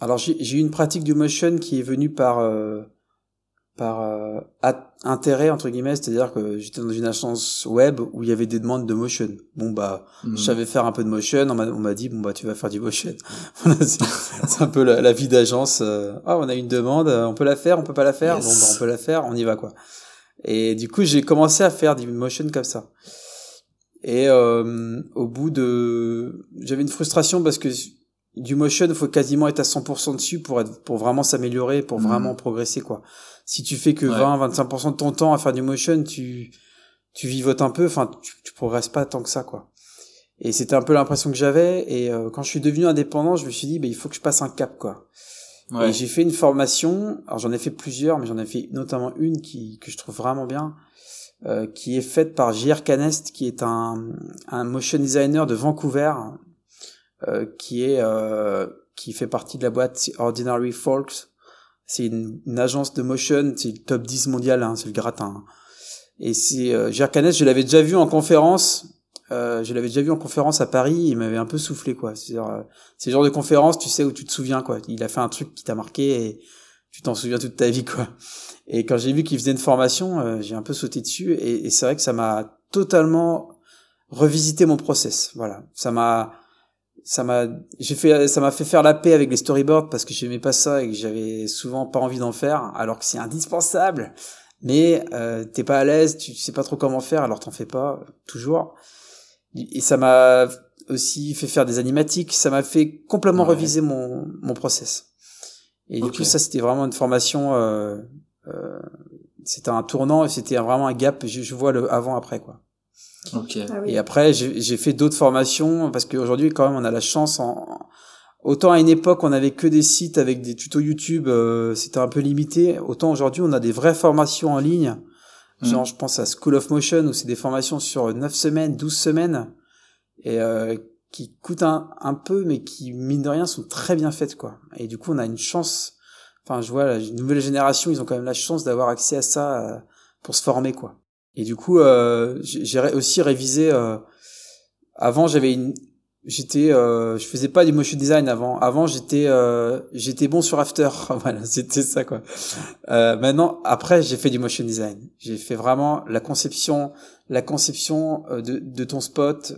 Alors j'ai eu une pratique du motion qui est venue par par euh, intérêt entre guillemets, c'est-à-dire que j'étais dans une agence web où il y avait des demandes de motion. Bon bah, hmm. je savais faire un peu de motion, on m'a dit bon bah tu vas faire du motion. [laughs] c'est un peu la, vie d'agence. Euh, ah on a une demande, on peut la faire, on peut pas la faire, bon bah on peut la faire, on y va quoi. Et du coup j'ai commencé à faire du motion comme ça. Et euh, au bout de, j'avais une frustration parce que du motion, faut quasiment être à 100% dessus pour être, pour vraiment s'améliorer, pour hmm. vraiment progresser quoi si tu fais que 20-25% de ton temps à faire du motion, tu tu vivotes un peu, enfin tu, tu progresses pas tant que ça quoi. Et c'était un peu l'impression que j'avais. Et euh, quand je suis devenu indépendant, je me suis dit, bah, il faut que je passe un cap quoi. Et j'ai fait une formation. Alors j'en ai fait plusieurs, mais j'en ai fait notamment une qui que je trouve vraiment bien, euh, qui est faite par J.R. Canest, qui est un un motion designer de Vancouver, euh, qui est euh, qui fait partie de la boîte Ordinary Folks c'est une, agence de motion, c'est le top 10 mondial, hein, c'est le gratin. Et c'est euh, je l'avais déjà vu en conférence. Euh, je l'avais déjà vu en conférence à Paris. Il m'avait un peu soufflé, quoi. C'est euh, le genre de conférence, tu sais, où tu te souviens, quoi. Il a fait un truc qui t'a marqué et tu t'en souviens toute ta vie, quoi. Et quand j'ai vu qu'il faisait une formation, euh, j'ai un peu sauté dessus et, et c'est vrai que ça m'a totalement revisité mon process. Voilà, ça m'a ça m'a j'ai fait ça m'a fait faire la paix avec les storyboards parce que j'aimais pas ça et que j'avais souvent pas envie d'en faire alors que c'est indispensable mais euh, t'es pas à l'aise tu sais pas trop comment faire alors t'en fais pas toujours et ça m'a aussi fait faire des animatiques. Ça m'a fait complètement Ouais. reviser mon mon process. Et du coup, ça c'était vraiment une formation. Euh, euh, c'était un tournant et c'était vraiment un gap. Je, je vois le avant après quoi. Ok. Ah oui. Et après, j'ai fait d'autres formations parce qu'aujourd'hui, quand même, on a la chance. En... Autant à une époque, on avait que des sites avec des tutos YouTube, euh, c'était un peu limité. Autant aujourd'hui, on a des vraies formations en ligne. Genre, Mm. je pense à School of Motion où c'est des formations sur 9 semaines, 12 semaines et euh, qui coûtent un, un peu, mais qui mine de rien sont très bien faites quoi. Et du coup, on a une chance. Enfin, je vois la nouvelle génération, ils ont quand même la chance d'avoir accès à ça euh, pour se former quoi. Et du coup, euh, j'ai aussi révisé. Euh, avant, j'avais une, j'étais, euh, je faisais pas du motion design avant. Avant, j'étais, euh, j'étais bon sur After. [laughs] voilà, c'était ça quoi. Euh, maintenant, après, j'ai fait du motion design. J'ai fait vraiment la conception, la conception euh, de, de ton spot,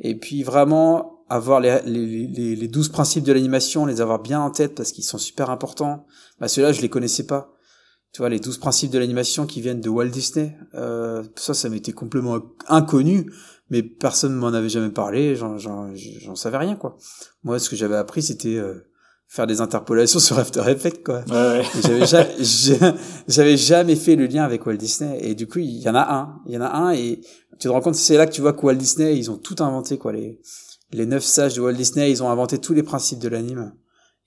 et puis vraiment avoir les, les, les, les 12 principes de l'animation, les avoir bien en tête parce qu'ils sont super importants. Bah, ceux-là, je les connaissais pas. Tu vois, les 12 principes de l'animation qui viennent de Walt Disney, euh, ça, ça m'était complètement inconnu, mais personne m'en avait jamais parlé, j'en, savais rien, quoi. Moi, ce que j'avais appris, c'était euh, faire des interpolations [laughs] sur After Effects, quoi. Ouais, ouais. J'avais jamais, jamais fait le lien avec Walt Disney. Et du coup, il y en a un. Il y en a un et tu te rends compte, c'est là que tu vois que Walt Disney, ils ont tout inventé, quoi. Les, les neuf sages de Walt Disney, ils ont inventé tous les principes de l'anime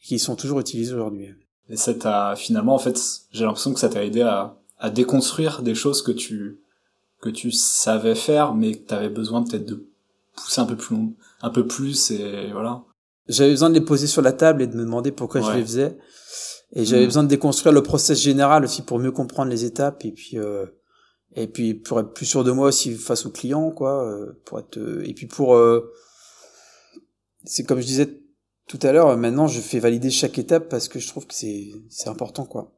qui sont toujours utilisés aujourd'hui. Et ça t'a finalement en fait, j'ai l'impression que ça t'a aidé à, à déconstruire des choses que tu que tu savais faire, mais que t'avais besoin peut-être de pousser un peu plus long, un peu plus et voilà. J'avais besoin de les poser sur la table et de me demander pourquoi je les faisais. Et j'avais Mhm. besoin de déconstruire le process général aussi pour mieux comprendre les étapes et puis euh, et puis pour être plus sûr de moi aussi face au client quoi euh, pour être euh, et puis pour euh, c'est comme je disais tout à l'heure maintenant je fais valider chaque étape parce que je trouve que c'est c'est important quoi.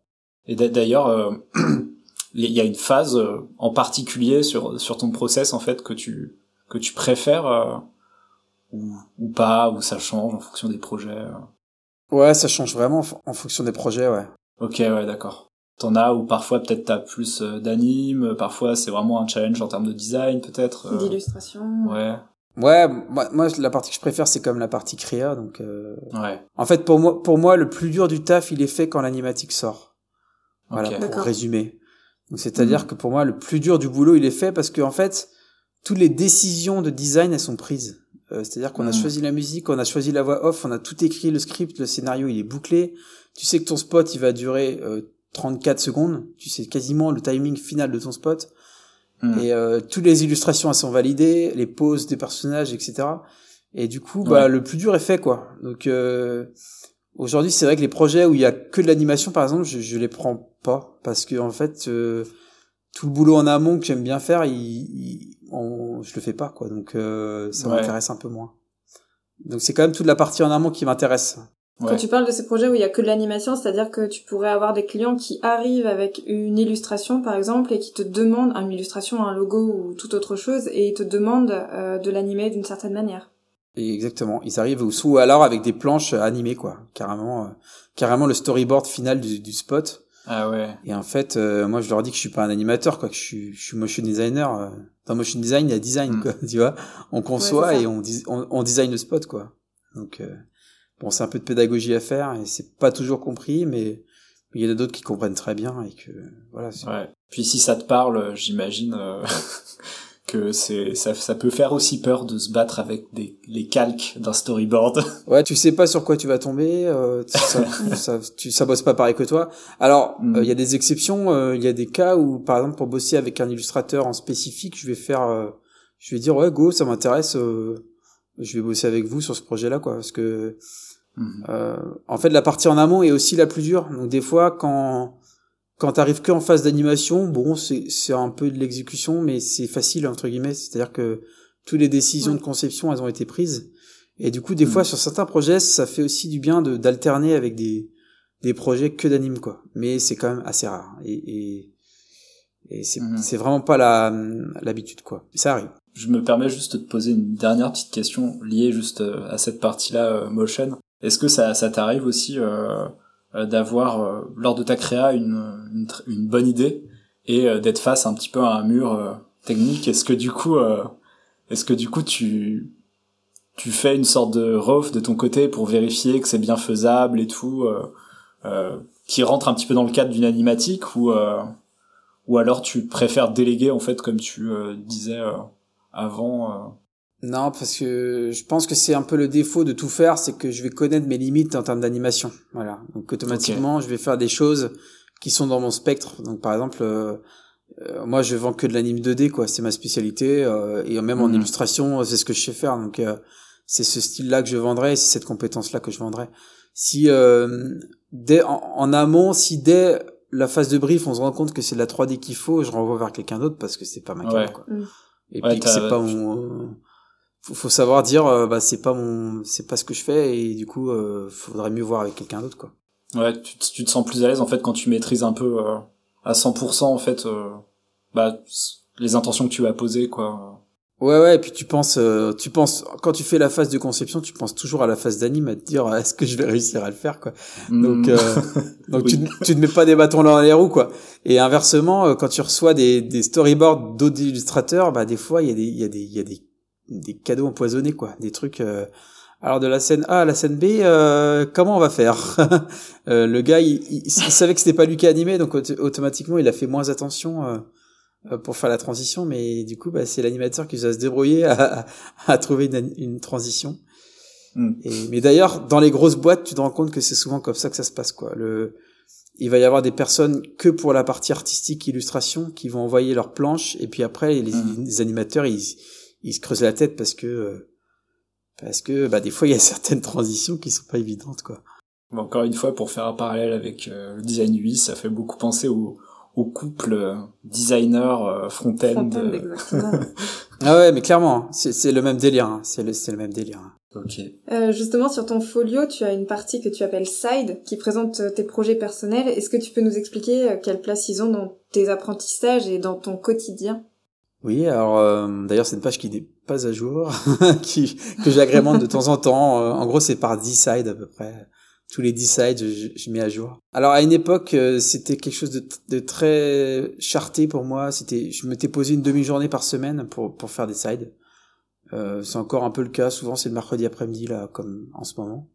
Et d'a- d'ailleurs, euh, [clears throat] il y a une phase euh, en particulier sur sur ton process en fait que tu que tu préfères euh, ou ou pas, ou ça change en fonction des projets. euh. Ouais, ça change vraiment en fonction des projets ouais. Ok, ouais, d'accord. T'en as où parfois peut-être t'as plus d'anime, parfois c'est vraiment un challenge en termes de design peut-être. euh, D'illustration. Ouais, Ouais, moi, moi la partie que je préfère c'est comme la partie créa donc euh, ouais. en fait pour moi pour moi le plus dur du taf il est fait quand l'animatique sort. Voilà, pour résumer. Donc, c'est-à-dire Mhm. que pour moi, le plus dur du boulot, il est fait parce que, en fait, toutes les décisions de design, elles sont prises. Euh, c'est-à-dire qu'on a Mhm. choisi la musique, on a choisi la voix off, on a tout écrit, le script, le scénario, il est bouclé. Tu sais que ton spot, il va durer euh, 34 secondes. Tu sais quasiment le timing final de ton spot. Hmm. Et euh, toutes les illustrations, elles sont validées, les poses des personnages, etc. Et du coup, bah, Ouais. le plus dur est fait, quoi. Donc, euh, aujourd'hui, c'est vrai que les projets où il y a que de l'animation, par exemple, je, je les prends pas. Parce que, en fait, euh, tout le boulot en amont que j'aime bien faire, il, il- on- je le fais pas, quoi. Donc, euh, ça Ouais. m'intéresse un peu moins. Donc, c'est quand même toute la partie en amont qui m'intéresse. Ouais. Quand tu parles de ces projets où il y a que de l'animation, c'est-à-dire que tu pourrais avoir des clients qui arrivent avec une illustration, par exemple, et qui te demandent une illustration, un logo ou toute autre chose, et ils te demandent euh, de l'animer d'une certaine manière. Exactement. Ils arrivent ou alors avec des planches animées, quoi. Carrément, euh, carrément le storyboard final du, du spot. Ah ouais. Et en fait, euh, moi, je leur dis que je suis pas un animateur, quoi, que je suis, je suis motion designer. euh. Dans motion design, il y a design, Mm. quoi, [laughs] tu vois. On conçoit Ouais, et on, on, on design le spot, quoi. Donc, euh, bon, c'est un peu de pédagogie à faire et c'est pas toujours compris, mais il y en a d'autres qui comprennent très bien et que, voilà. Ouais. Puis si ça te parle, euh, j'imagine euh, [laughs] que c'est ça, ça peut faire aussi peur de se battre avec des les calques d'un storyboard. [laughs] Ouais, tu sais pas sur quoi tu vas tomber, euh, ça, [laughs] ça, tu, ça bosse pas pareil que toi. Alors, euh, il Mm. y a des exceptions, il y a des cas où, par exemple, pour bosser avec un illustrateur en spécifique, je vais faire, je vais dire ouais, go, ça m'intéresse, euh, je vais bosser avec vous sur ce projet-là, quoi, parce que Mhm. euh, en fait, la partie en amont est aussi la plus dure. Donc des fois, quand quand t'arrives que en phase d'animation, bon, c'est c'est un peu de l'exécution, mais c'est facile entre guillemets. C'est-à-dire que toutes les décisions Ouais. de conception, elles ont été prises. Et du coup, des fois, sur certains projets, ça fait aussi du bien de d'alterner avec des des projets que d'anime, quoi. Mais c'est quand même assez rare. Et et, et c'est Mhm. c'est vraiment pas la l'habitude, quoi. Ça arrive. Je me permets juste de te poser une dernière petite question liée juste euh, à cette partie-là euh, motion. Est-ce que ça, ça t'arrive aussi euh, euh, d'avoir euh, lors de ta créa une, une, bonne idée et d'être face un petit peu à un mur technique? Est-ce que du coup, est-ce que du coup tu tu fais une sorte de rough de ton côté pour vérifier que c'est bien faisable et tout, qui rentre un petit peu dans le cadre d'une animatique ou ou alors tu préfères déléguer en fait comme tu disais avant non, parce que je pense que c'est un peu le défaut de tout faire, c'est que je vais connaître mes limites en termes d'animation. Voilà. Donc automatiquement, je vais faire des choses qui sont dans mon spectre. Donc par exemple, euh, euh, moi je vends que de l'anime 2D, quoi. C'est ma spécialité. Euh, et même en mhm. illustration, c'est ce que je sais faire. Donc c'est ce style-là que je vendrai, c'est cette compétence-là que je vendrai. Si dès en, amont, si dès la phase de brief, on se rend compte que c'est de la 3D qu'il faut, je renvoie vers quelqu'un d'autre parce que c'est pas ma carte, quoi. Mm. Et puis que c'est pas mon faut, faut savoir dire euh, bah c'est pas mon c'est pas ce que je fais et du coup euh, faudrait mieux voir avec quelqu'un d'autre quoi. Ouais tu, tu, te sens plus à l'aise en fait quand tu maîtrises un peu euh, à 100% en fait euh, bah les intentions que tu as posées quoi. Ouais ouais et puis tu penses tu penses quand tu fais la phase de conception tu penses toujours à la phase d'anime à te dire est-ce que je vais réussir à le faire quoi. Donc hmm. [laughs] donc tu tu te mets pas des bâtons dans les roues quoi. Et inversement quand tu reçois des des storyboards d'autres illustrateurs bah des fois il y a des il y a des il y a des des cadeaux empoisonnés quoi, des trucs. Euh, alors de la scène A à la scène B, euh, comment on va faire [laughs] euh, Le gars, il, savait que c'était pas lui qui animait, donc automatiquement il a fait moins attention pour faire la transition, mais du coup bah, c'est l'animateur qui va se débrouiller à, à, trouver une, une transition. Hmm. Et, mais d'ailleurs, dans les grosses boîtes, tu te rends compte que c'est souvent comme ça que ça se passe quoi. Le, il va y avoir des personnes que pour la partie artistique illustration qui vont envoyer leurs planches et puis après les, hmm. les animateurs ils il se creuse la tête parce que euh, parce que bah des fois il y a [laughs] certaines transitions qui sont pas évidentes quoi. Encore une fois pour faire un parallèle avec euh, le design UI, ça fait beaucoup penser au au couple euh, designer front-end. [laughs] ah ouais, mais clairement, hein, c'est c'est le même délire, hein. c'est le c'est le même délire. Hein. Ok. Euh, justement, sur ton folio, tu as une partie que tu appelles Side, qui présente tes projets personnels. Est-ce que tu peux nous expliquer quelle place ils ont dans tes apprentissages et dans ton quotidien? Oui, alors euh, d'ailleurs c'est une page qui n'est pas à jour, [laughs] que j'agrémente de temps en temps. Euh, en gros c'est par 10 sides à peu près. Tous les 10 sides je, mets à jour. Alors à une époque euh, c'était quelque chose de, très charté pour moi. C'était, je m'étais posé une demi-journée par semaine pour, pour faire des sides. c'est encore un peu le cas. Souvent c'est le mercredi après-midi là comme en ce moment.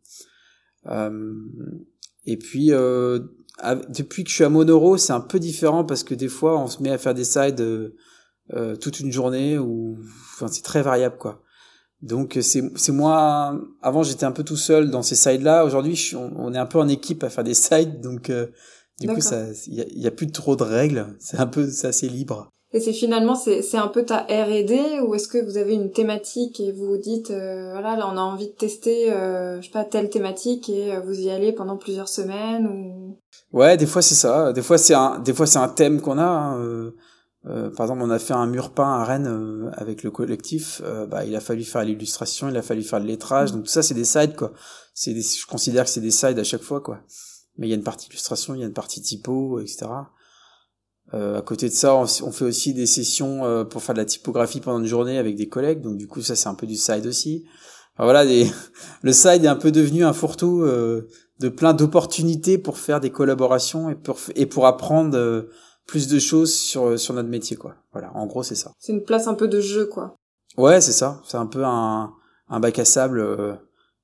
et puis depuis que je suis à Monoro c'est un peu différent parce que des fois on se met à faire des sides euh, toute une journée ou enfin c'est très variable quoi. Donc c'est c'est moi avant j'étais un peu tout seul dans ces sides là. Aujourd'hui on, est un peu en équipe à faire des sides donc euh, du coup ça il y a, plus trop de règles. C'est un peu c'est assez libre. Et c'est finalement c'est c'est un peu ta R&D ou est-ce que vous avez une thématique et vous vous dites euh, voilà là on a envie de tester je sais pas telle thématique et vous y allez pendant plusieurs semaines ou? Ouais, des fois c'est ça. Des fois c'est un des fois c'est un thème qu'on a. Hein. Euh, par exemple, on a fait un mur peint à Rennes euh, avec le collectif. Euh, bah, il a fallu faire l'illustration, il a fallu faire le lettrage. Donc tout ça, c'est des sides, quoi. C'est je considère que c'est des sides à chaque fois, quoi. Mais il y a une partie illustration, il y a une partie typo, etc. à côté de ça, on, fait aussi des sessions pour faire de la typographie pendant une journée avec des collègues. Donc du coup, ça, c'est un peu du side aussi. voilà, des... [laughs] le side est un peu devenu un fourre-tout de plein d'opportunités pour faire des collaborations et pour, et pour apprendre plus de choses sur sur notre métier quoi. Voilà, en gros c'est ça. C'est une place un peu de jeu quoi. Ouais, c'est ça. C'est un peu un un bac à sable euh,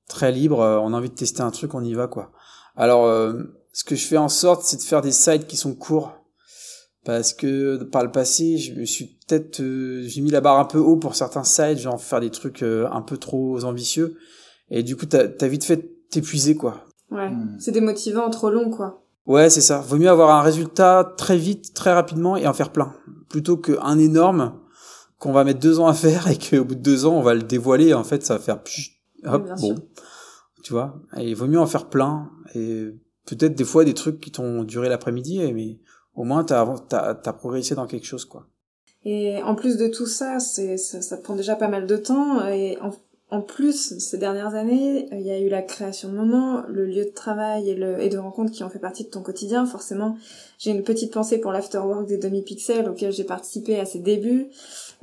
très libre. Euh, on a envie de tester un truc, on y va quoi. Alors euh, ce que je fais en sorte, c'est de faire des sites qui sont courts parce que par le passé, je me suis peut-être j'ai mis la barre un peu haut pour certains sites, genre faire des trucs un peu trop ambitieux et du coup t'as as vite fait t'épuiser quoi. Ouais, hmm. c'est démotivant, trop long quoi. Ouais, c'est ça. Vaut mieux avoir un résultat très vite, très rapidement et en faire plein. Plutôt qu'un énorme qu'on va mettre deux ans à faire et qu'au bout de deux ans, on va le dévoiler. En fait, ça va faire hop, bon. Tu vois? Et il vaut mieux en faire plein. Et peut-être des fois des trucs qui t'ont duré l'après-midi, mais au moins t'as, t'as, t'as progressé dans quelque chose, quoi. Et en plus de tout ça, c'est, ça, ça prend déjà pas mal de temps. Et en, en plus, ces dernières années, il y a eu la création de moments, le lieu de travail et, de rencontres qui ont fait partie de ton quotidien. Forcément, j'ai une petite pensée pour l'afterwork des demi-pixels auquel j'ai participé à ses débuts.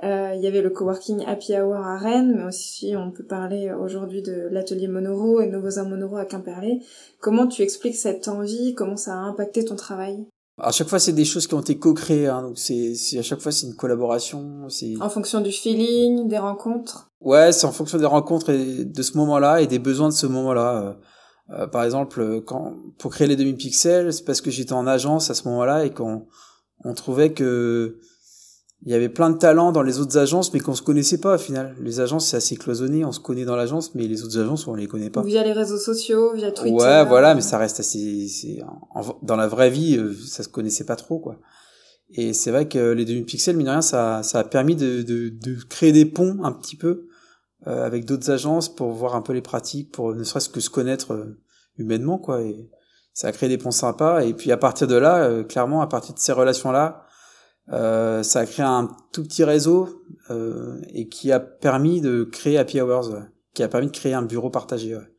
Euh, il y avait le coworking Happy Hour à Rennes, mais aussi on peut parler aujourd'hui de l'atelier Monoro et Novosa Monoro à Quimperlé. Comment tu expliques cette envie? Comment ça a impacté ton travail? À chaque fois, c'est des choses qui ont été co-créées, hein, donc c'est, c'est à chaque fois c'est une collaboration. C'est En fonction du feeling, des rencontres. ouais, c'est en fonction des rencontres et de ce moment-là et des besoins de ce moment-là. Euh, euh, par exemple, quand pour créer les demi-pixels, c'est parce que j'étais en agence à ce moment-là et qu'on on trouvait que il y avait plein de talents dans les autres agences, mais qu'on se connaissait pas au final. Les agences, c'est assez cloisonné, on se connaît dans l'agence, mais les autres agences, on les connaît pas. Via les réseaux sociaux, via Twitter. Ouais, voilà, mais ça reste assez. c'est- dans la vraie vie, euh, ça se connaissait pas trop, quoi. Et c'est vrai que les demi-pixels, mine de rien, ça, ça a permis de, de, de créer des ponts un petit peu euh, avec d'autres agences pour voir un peu les pratiques, pour ne serait-ce que se connaître euh, humainement, quoi. Et ça a créé des ponts sympas. Et puis à partir de là, euh, clairement, à partir de ces relations-là, euh, ça a créé un tout petit réseau euh, et qui a permis de créer Happy Hours, qui a permis de créer un bureau partagé. ouais.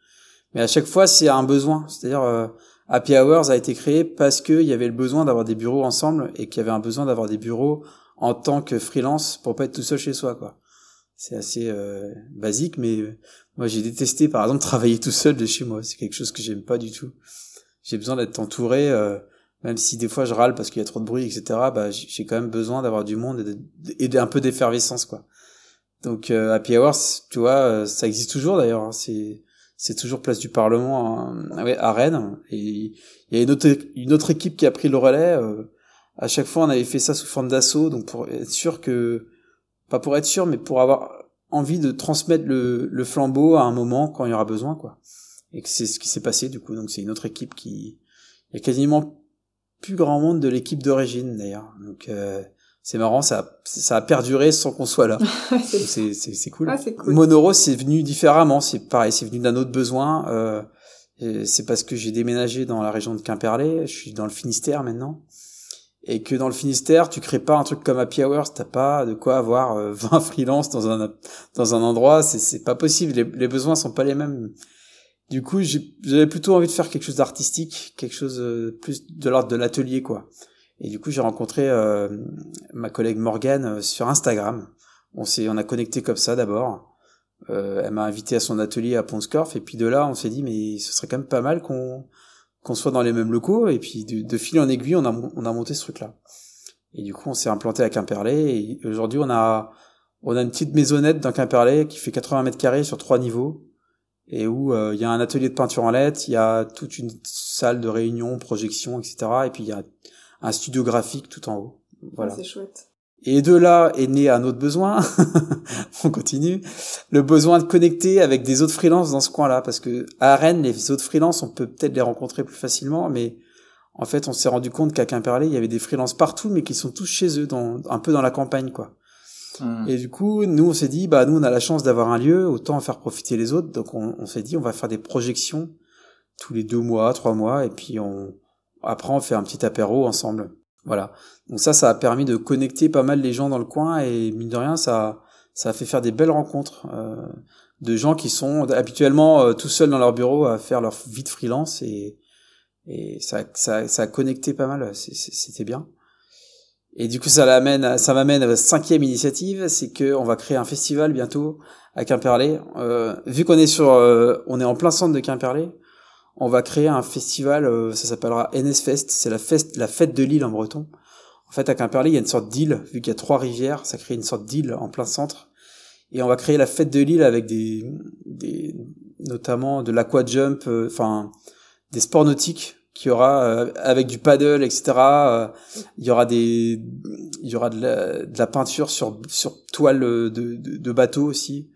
Mais à chaque fois, c'est un besoin. C'est-à-dire, euh, Happy Hours a été créé parce qu'il y avait le besoin d'avoir des bureaux ensemble et qu'il y avait un besoin d'avoir des bureaux en tant que freelance pour pas être tout seul chez soi, quoi. C'est assez euh, basique, mais euh, moi j'ai détesté, par exemple, [laughs] travailler tout seul de chez moi. C'est quelque chose que j'aime pas du tout. J'ai besoin d'être entouré, euh, même si des fois je râle parce qu'il y a trop de bruit, etc. Bah, j'ai quand même besoin d'avoir du monde et, de- et d'un peu d'effervescence, quoi. Donc euh, Happy Hours, tu vois, euh, ça existe toujours d'ailleurs. hein. C'est c'est toujours place du Parlement hein, ouais, à Rennes. Et il y a une autre, une autre équipe qui a pris le relais. euh, à chaque fois, on avait fait ça sous forme d'assaut, donc pour être sûr que, pas pour être sûr, mais pour avoir envie de transmettre le, le flambeau à un moment quand il y aura besoin, quoi. Et c'est ce qui s'est passé, du coup. Donc c'est une autre équipe qui, il y a quasiment plus grand monde de l'équipe d'origine, d'ailleurs. Donc euh, c'est marrant, ça, a- ça a perduré sans qu'on soit là. [laughs] Ouais, Donc c'est C'est c'est c'est cool. ah, c'est cool. Monoro, c'est venu différemment. C'est pareil, c'est venu d'un autre besoin. Euh, et c'est parce que j'ai déménagé dans la région de Quimperlé. Je suis dans le Finistère maintenant. Et que dans le Finistère, tu crées pas un truc comme Happy Hours. T'as pas de quoi avoir euh, [laughs] 20 freelances dans un dans un endroit. C'est c'est pas possible. Les, les besoins sont pas les mêmes. Du coup, j'avais plutôt envie de faire quelque chose d'artistique, quelque chose euh, plus de l'ordre de l'atelier, quoi. Et du coup, j'ai rencontré euh, ma collègue Morgane euh, sur Instagram. On s'est, on a connecté comme ça d'abord. Euh, elle m'a invité à son atelier à Ponscorf et puis de là, on s'est dit mais ce serait quand même pas mal qu'on qu'on soit dans les mêmes locaux et puis de, de fil en aiguille, on a on a monté ce truc-là. Et du coup, on s'est implanté à Quimperlé et aujourd'hui, on a on a une petite maisonnette dans Quimperlé qui fait 80 mètres carrés sur trois niveaux et où euh, il y a un atelier de peinture en lettres, il y a toute une salle de réunion, projection, etc. Et puis il y a un studio graphique tout en haut. Voilà. C'est chouette. Et de là est né un autre besoin. [laughs] On continue. Le besoin de connecter avec des autres freelances dans ce coin-là. Parce que à Rennes, les autres freelances, on peut peut-être les rencontrer plus facilement, mais en fait, on s'est rendu compte qu'à Quimperlé, il y avait des freelances partout, mais qui sont tous chez eux, dans, un peu dans la campagne, quoi. Hmm. Et du coup, nous, on s'est dit, bah, nous, on a la chance d'avoir un lieu, autant en faire profiter les autres. Donc, on, s'est dit, on va faire des projections tous les deux mois, trois mois, et puis on, après, on fait un petit apéro ensemble. Voilà. Donc ça, ça a permis de connecter pas mal les gens dans le coin, et mine de rien, ça, ça a fait faire des belles rencontres euh, de gens qui sont habituellement euh, tout seuls dans leur bureau à faire leur vie de freelance, et, et ça, ça, ça a connecté pas mal. C'était bien. Et du coup, ça l'amène, ça m'amène à la cinquième initiative, c'est que on va créer un festival bientôt à Quimperlé. Euh, vu qu'on est sur, euh, on est en plein centre de Quimperlé, on va créer un festival, euh, ça s'appellera NS Fest. C'est la fête, la fête de l'île en breton. En fait, à Quimperlé, il y a une sorte d'île, vu qu'il y a trois rivières, ça crée une sorte d'île en plein centre. Et on va créer la fête de l'île avec des, des, notamment de l'aquajump, euh, enfin, des sports nautiques qu'il y aura euh, avec du paddle, etc. Euh, il y aura des, il y aura de la, de la peinture sur sur toile de, de, de bateau aussi.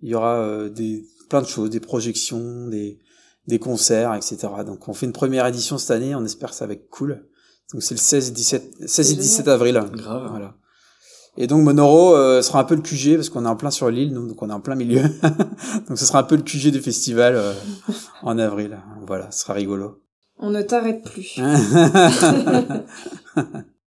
Il y aura euh, des plein de choses, des projections, des des concerts, etc. Donc on fait une première édition cette année, on espère que ça va être cool. Donc c'est le 16 et 17, 16 et C'est 17 avril. Grave. Voilà. Et donc Monoro euh, sera un peu le QG parce qu'on est en plein sur l'île, donc on est en plein milieu. [laughs] donc ce sera un peu le QG du festival euh, en avril. Voilà, ce sera rigolo. On ne t'arrête plus. [laughs]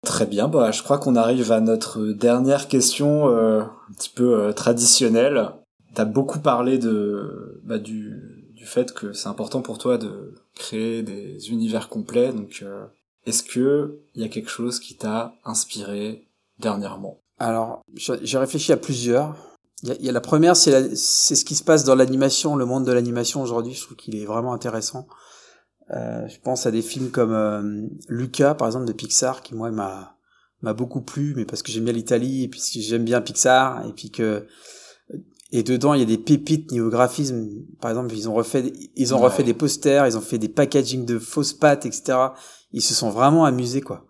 Très bien, bah, je crois qu'on arrive à notre dernière question euh, un petit peu euh, traditionnelle. T'as beaucoup parlé de bah, du, du fait que c'est important pour toi de créer des univers complets. Donc, euh, est-ce que il y a quelque chose qui t'a inspiré dernièrement? Alors, j'ai réfléchi à plusieurs. Il y a, il y a la première, c'est ce qui se passe dans l'animation, le monde de l'animation aujourd'hui. Je trouve qu'il est vraiment intéressant. Euh, je pense à des films comme euh, Lucas, par exemple, de Pixar, qui moi m'a m'a beaucoup plu, mais parce que j'aime bien l'Italie et puis j'aime bien Pixar et puis que et dedans il y a des pépites niveau graphisme. Par exemple, ils ont refait ils ont refait des posters, ils ont fait des packaging de fausses pattes, etc. Ils se sont vraiment amusés quoi.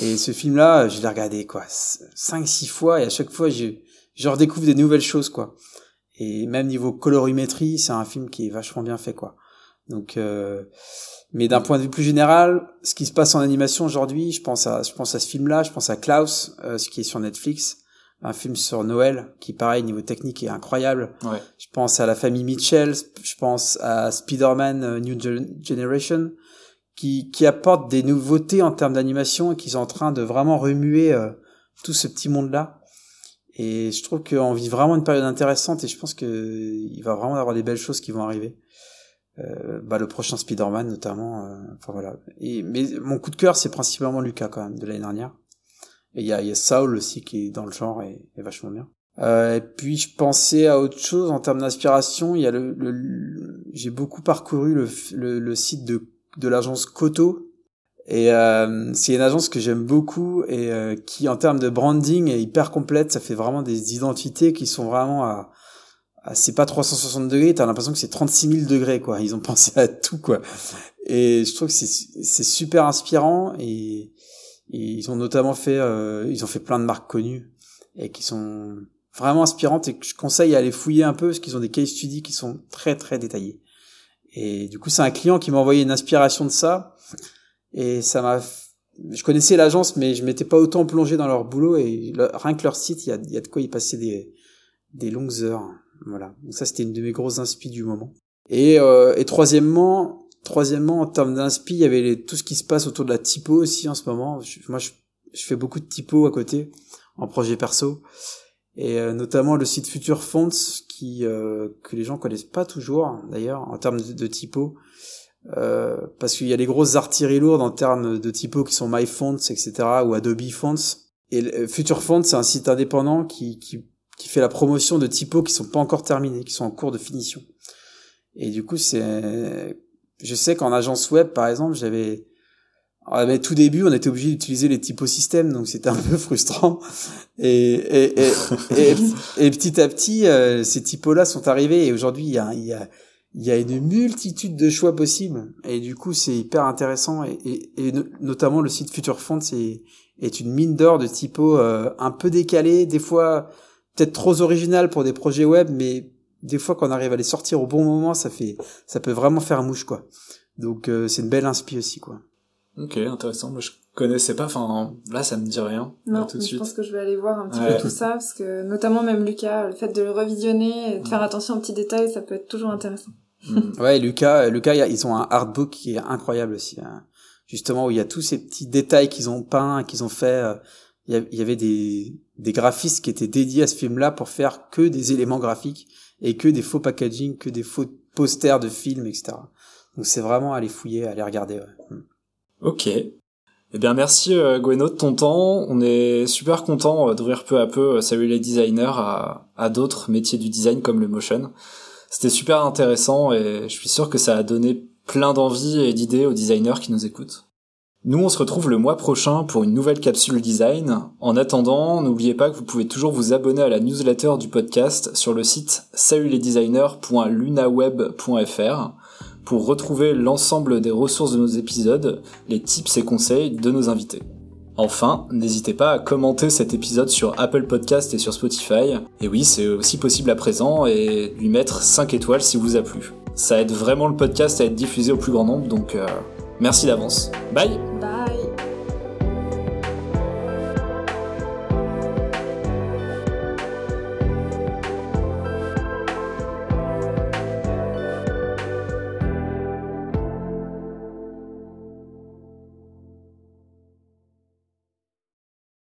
Et ce film-là, je l'ai regardé quoi cinq six fois et à chaque fois je je redécouvre des nouvelles choses quoi. Et même niveau colorimétrie, c'est un film qui est vachement bien fait quoi. Donc euh, mais d'un point de vue plus général, ce qui se passe en animation aujourd'hui, je pense à, je pense à ce film-là, je pense à Klaus, euh, ce qui est sur Netflix, un film sur Noël, qui pareil niveau technique est incroyable. Ouais. Je pense à la famille Mitchell, je pense à Spider-Man euh, New Generation, qui, qui apporte des nouveautés en termes d'animation et qui sont en train de vraiment remuer euh, tout ce petit monde-là. Et je trouve qu'on vit vraiment une période intéressante et je pense que il va vraiment y avoir des belles choses qui vont arriver. Euh, bah, le prochain Spider-Man notamment. Euh, enfin voilà. Et, mais mon coup de cœur c'est principalement Lucas quand même de l'année dernière. Et il y a, y a Saul aussi qui est dans le genre et, et vachement bien. Euh, et puis je pensais à autre chose en termes d'inspiration. Il y a le, le, j'ai beaucoup parcouru le, le, le, site de de l'agence Koto. Et euh, c'est une agence que j'aime beaucoup et qui en termes de branding est hyper complète. Ça fait vraiment des identités qui sont vraiment à c'est pas 360 degrés, t'as l'impression que c'est 36 000 degrés, quoi. Ils ont pensé à tout, quoi. Et je trouve que c'est, super inspirant et, ils ont notamment fait, euh, ils ont fait plein de marques connues et qui sont vraiment inspirantes et que je conseille à aller fouiller un peu parce qu'ils ont des case studies qui sont très très détaillés. Et du coup, c'est un client qui m'a envoyé une inspiration de ça et ça m'a, je connaissais l'agence mais je m'étais pas autant plongé dans leur boulot et rien que leur site, il y a, y a de quoi y passer des, des longues heures. Voilà. Donc ça, c'était une de mes grosses inspi du moment. Et, euh, et troisièmement, troisièmement, en termes d'inspi, il y avait tout ce qui se passe autour de la typo aussi en ce moment. moi, je, je, fais beaucoup de typo à côté, en projet perso. Et euh, notamment le site Future Fonts, qui euh, que les gens connaissent pas toujours, d'ailleurs, en termes de, de typo. Euh, parce qu'il y a les grosses artilleries lourdes en termes de typo qui sont MyFonts, etc., ou Adobe Fonts. Et Future Fonts, c'est un site indépendant qui, qui qui fait la promotion de typos qui sont pas encore terminés, qui sont en cours de finition. Et du coup, c'est, je sais qu'en agence web, par exemple, j'avais, mais tout début, on était obligé d'utiliser les typosystèmes, donc c'était un [laughs] peu frustrant. Et, et, et, et, petit à petit, euh, ces typos-là sont arrivés, et aujourd'hui, il y a, y a, y a une multitude de choix possibles, et du coup, c'est hyper intéressant, et, et, notamment le site Future Font, c'est, est une mine d'or de typos euh, un peu décalés, des fois peut-être trop original pour des projets web, mais des fois quand on arrive à les sortir au bon moment, ça fait, ça peut vraiment faire mouche quoi. Donc euh, c'est une belle inspi aussi quoi. Ok, intéressant. Moi je connaissais pas. Enfin là ça me dit rien. Non, tout de je pense que je vais aller voir un petit peu tout ça parce que notamment même Lucas, le fait de le revisionner et de faire attention aux petits détails, ça peut être toujours intéressant. Mm. ouais, Lucas, Lucas, ils ont un artbook qui est incroyable aussi. Hein. Justement où il y a tous ces petits détails qu'ils ont peints, qu'ils ont fait. Euh, il y avait des, des graphistes qui étaient dédiés à ce film-là pour faire que des éléments graphiques et que des faux packaging, que des faux posters de films, etc. Donc c'est vraiment à aller fouiller, à aller regarder. Ouais. Hmm. Ok. Eh bien merci euh, de ton temps. On est super content euh, d'ouvrir peu à peu euh, Salut les designers à, à d'autres métiers du design comme le motion. C'était super intéressant et je suis sûr que ça a donné plein d'envie et d'idées aux designers qui nous écoutent. Nous, on se retrouve le mois prochain pour une nouvelle capsule design. En attendant, n'oubliez pas que vous pouvez toujours vous abonner à la newsletter du podcast sur le site salutlesdesigners.lunaweb.fr pour retrouver l'ensemble des ressources de nos épisodes, les tips et conseils de nos invités. Enfin, n'hésitez pas à commenter cet épisode sur Apple Podcast et sur Spotify. Et oui, c'est aussi possible à présent et lui mettre 5 étoiles si vous a plu. Ça aide vraiment le podcast à être diffusé au plus grand nombre, donc euh, Merci d'avance. Bye Bye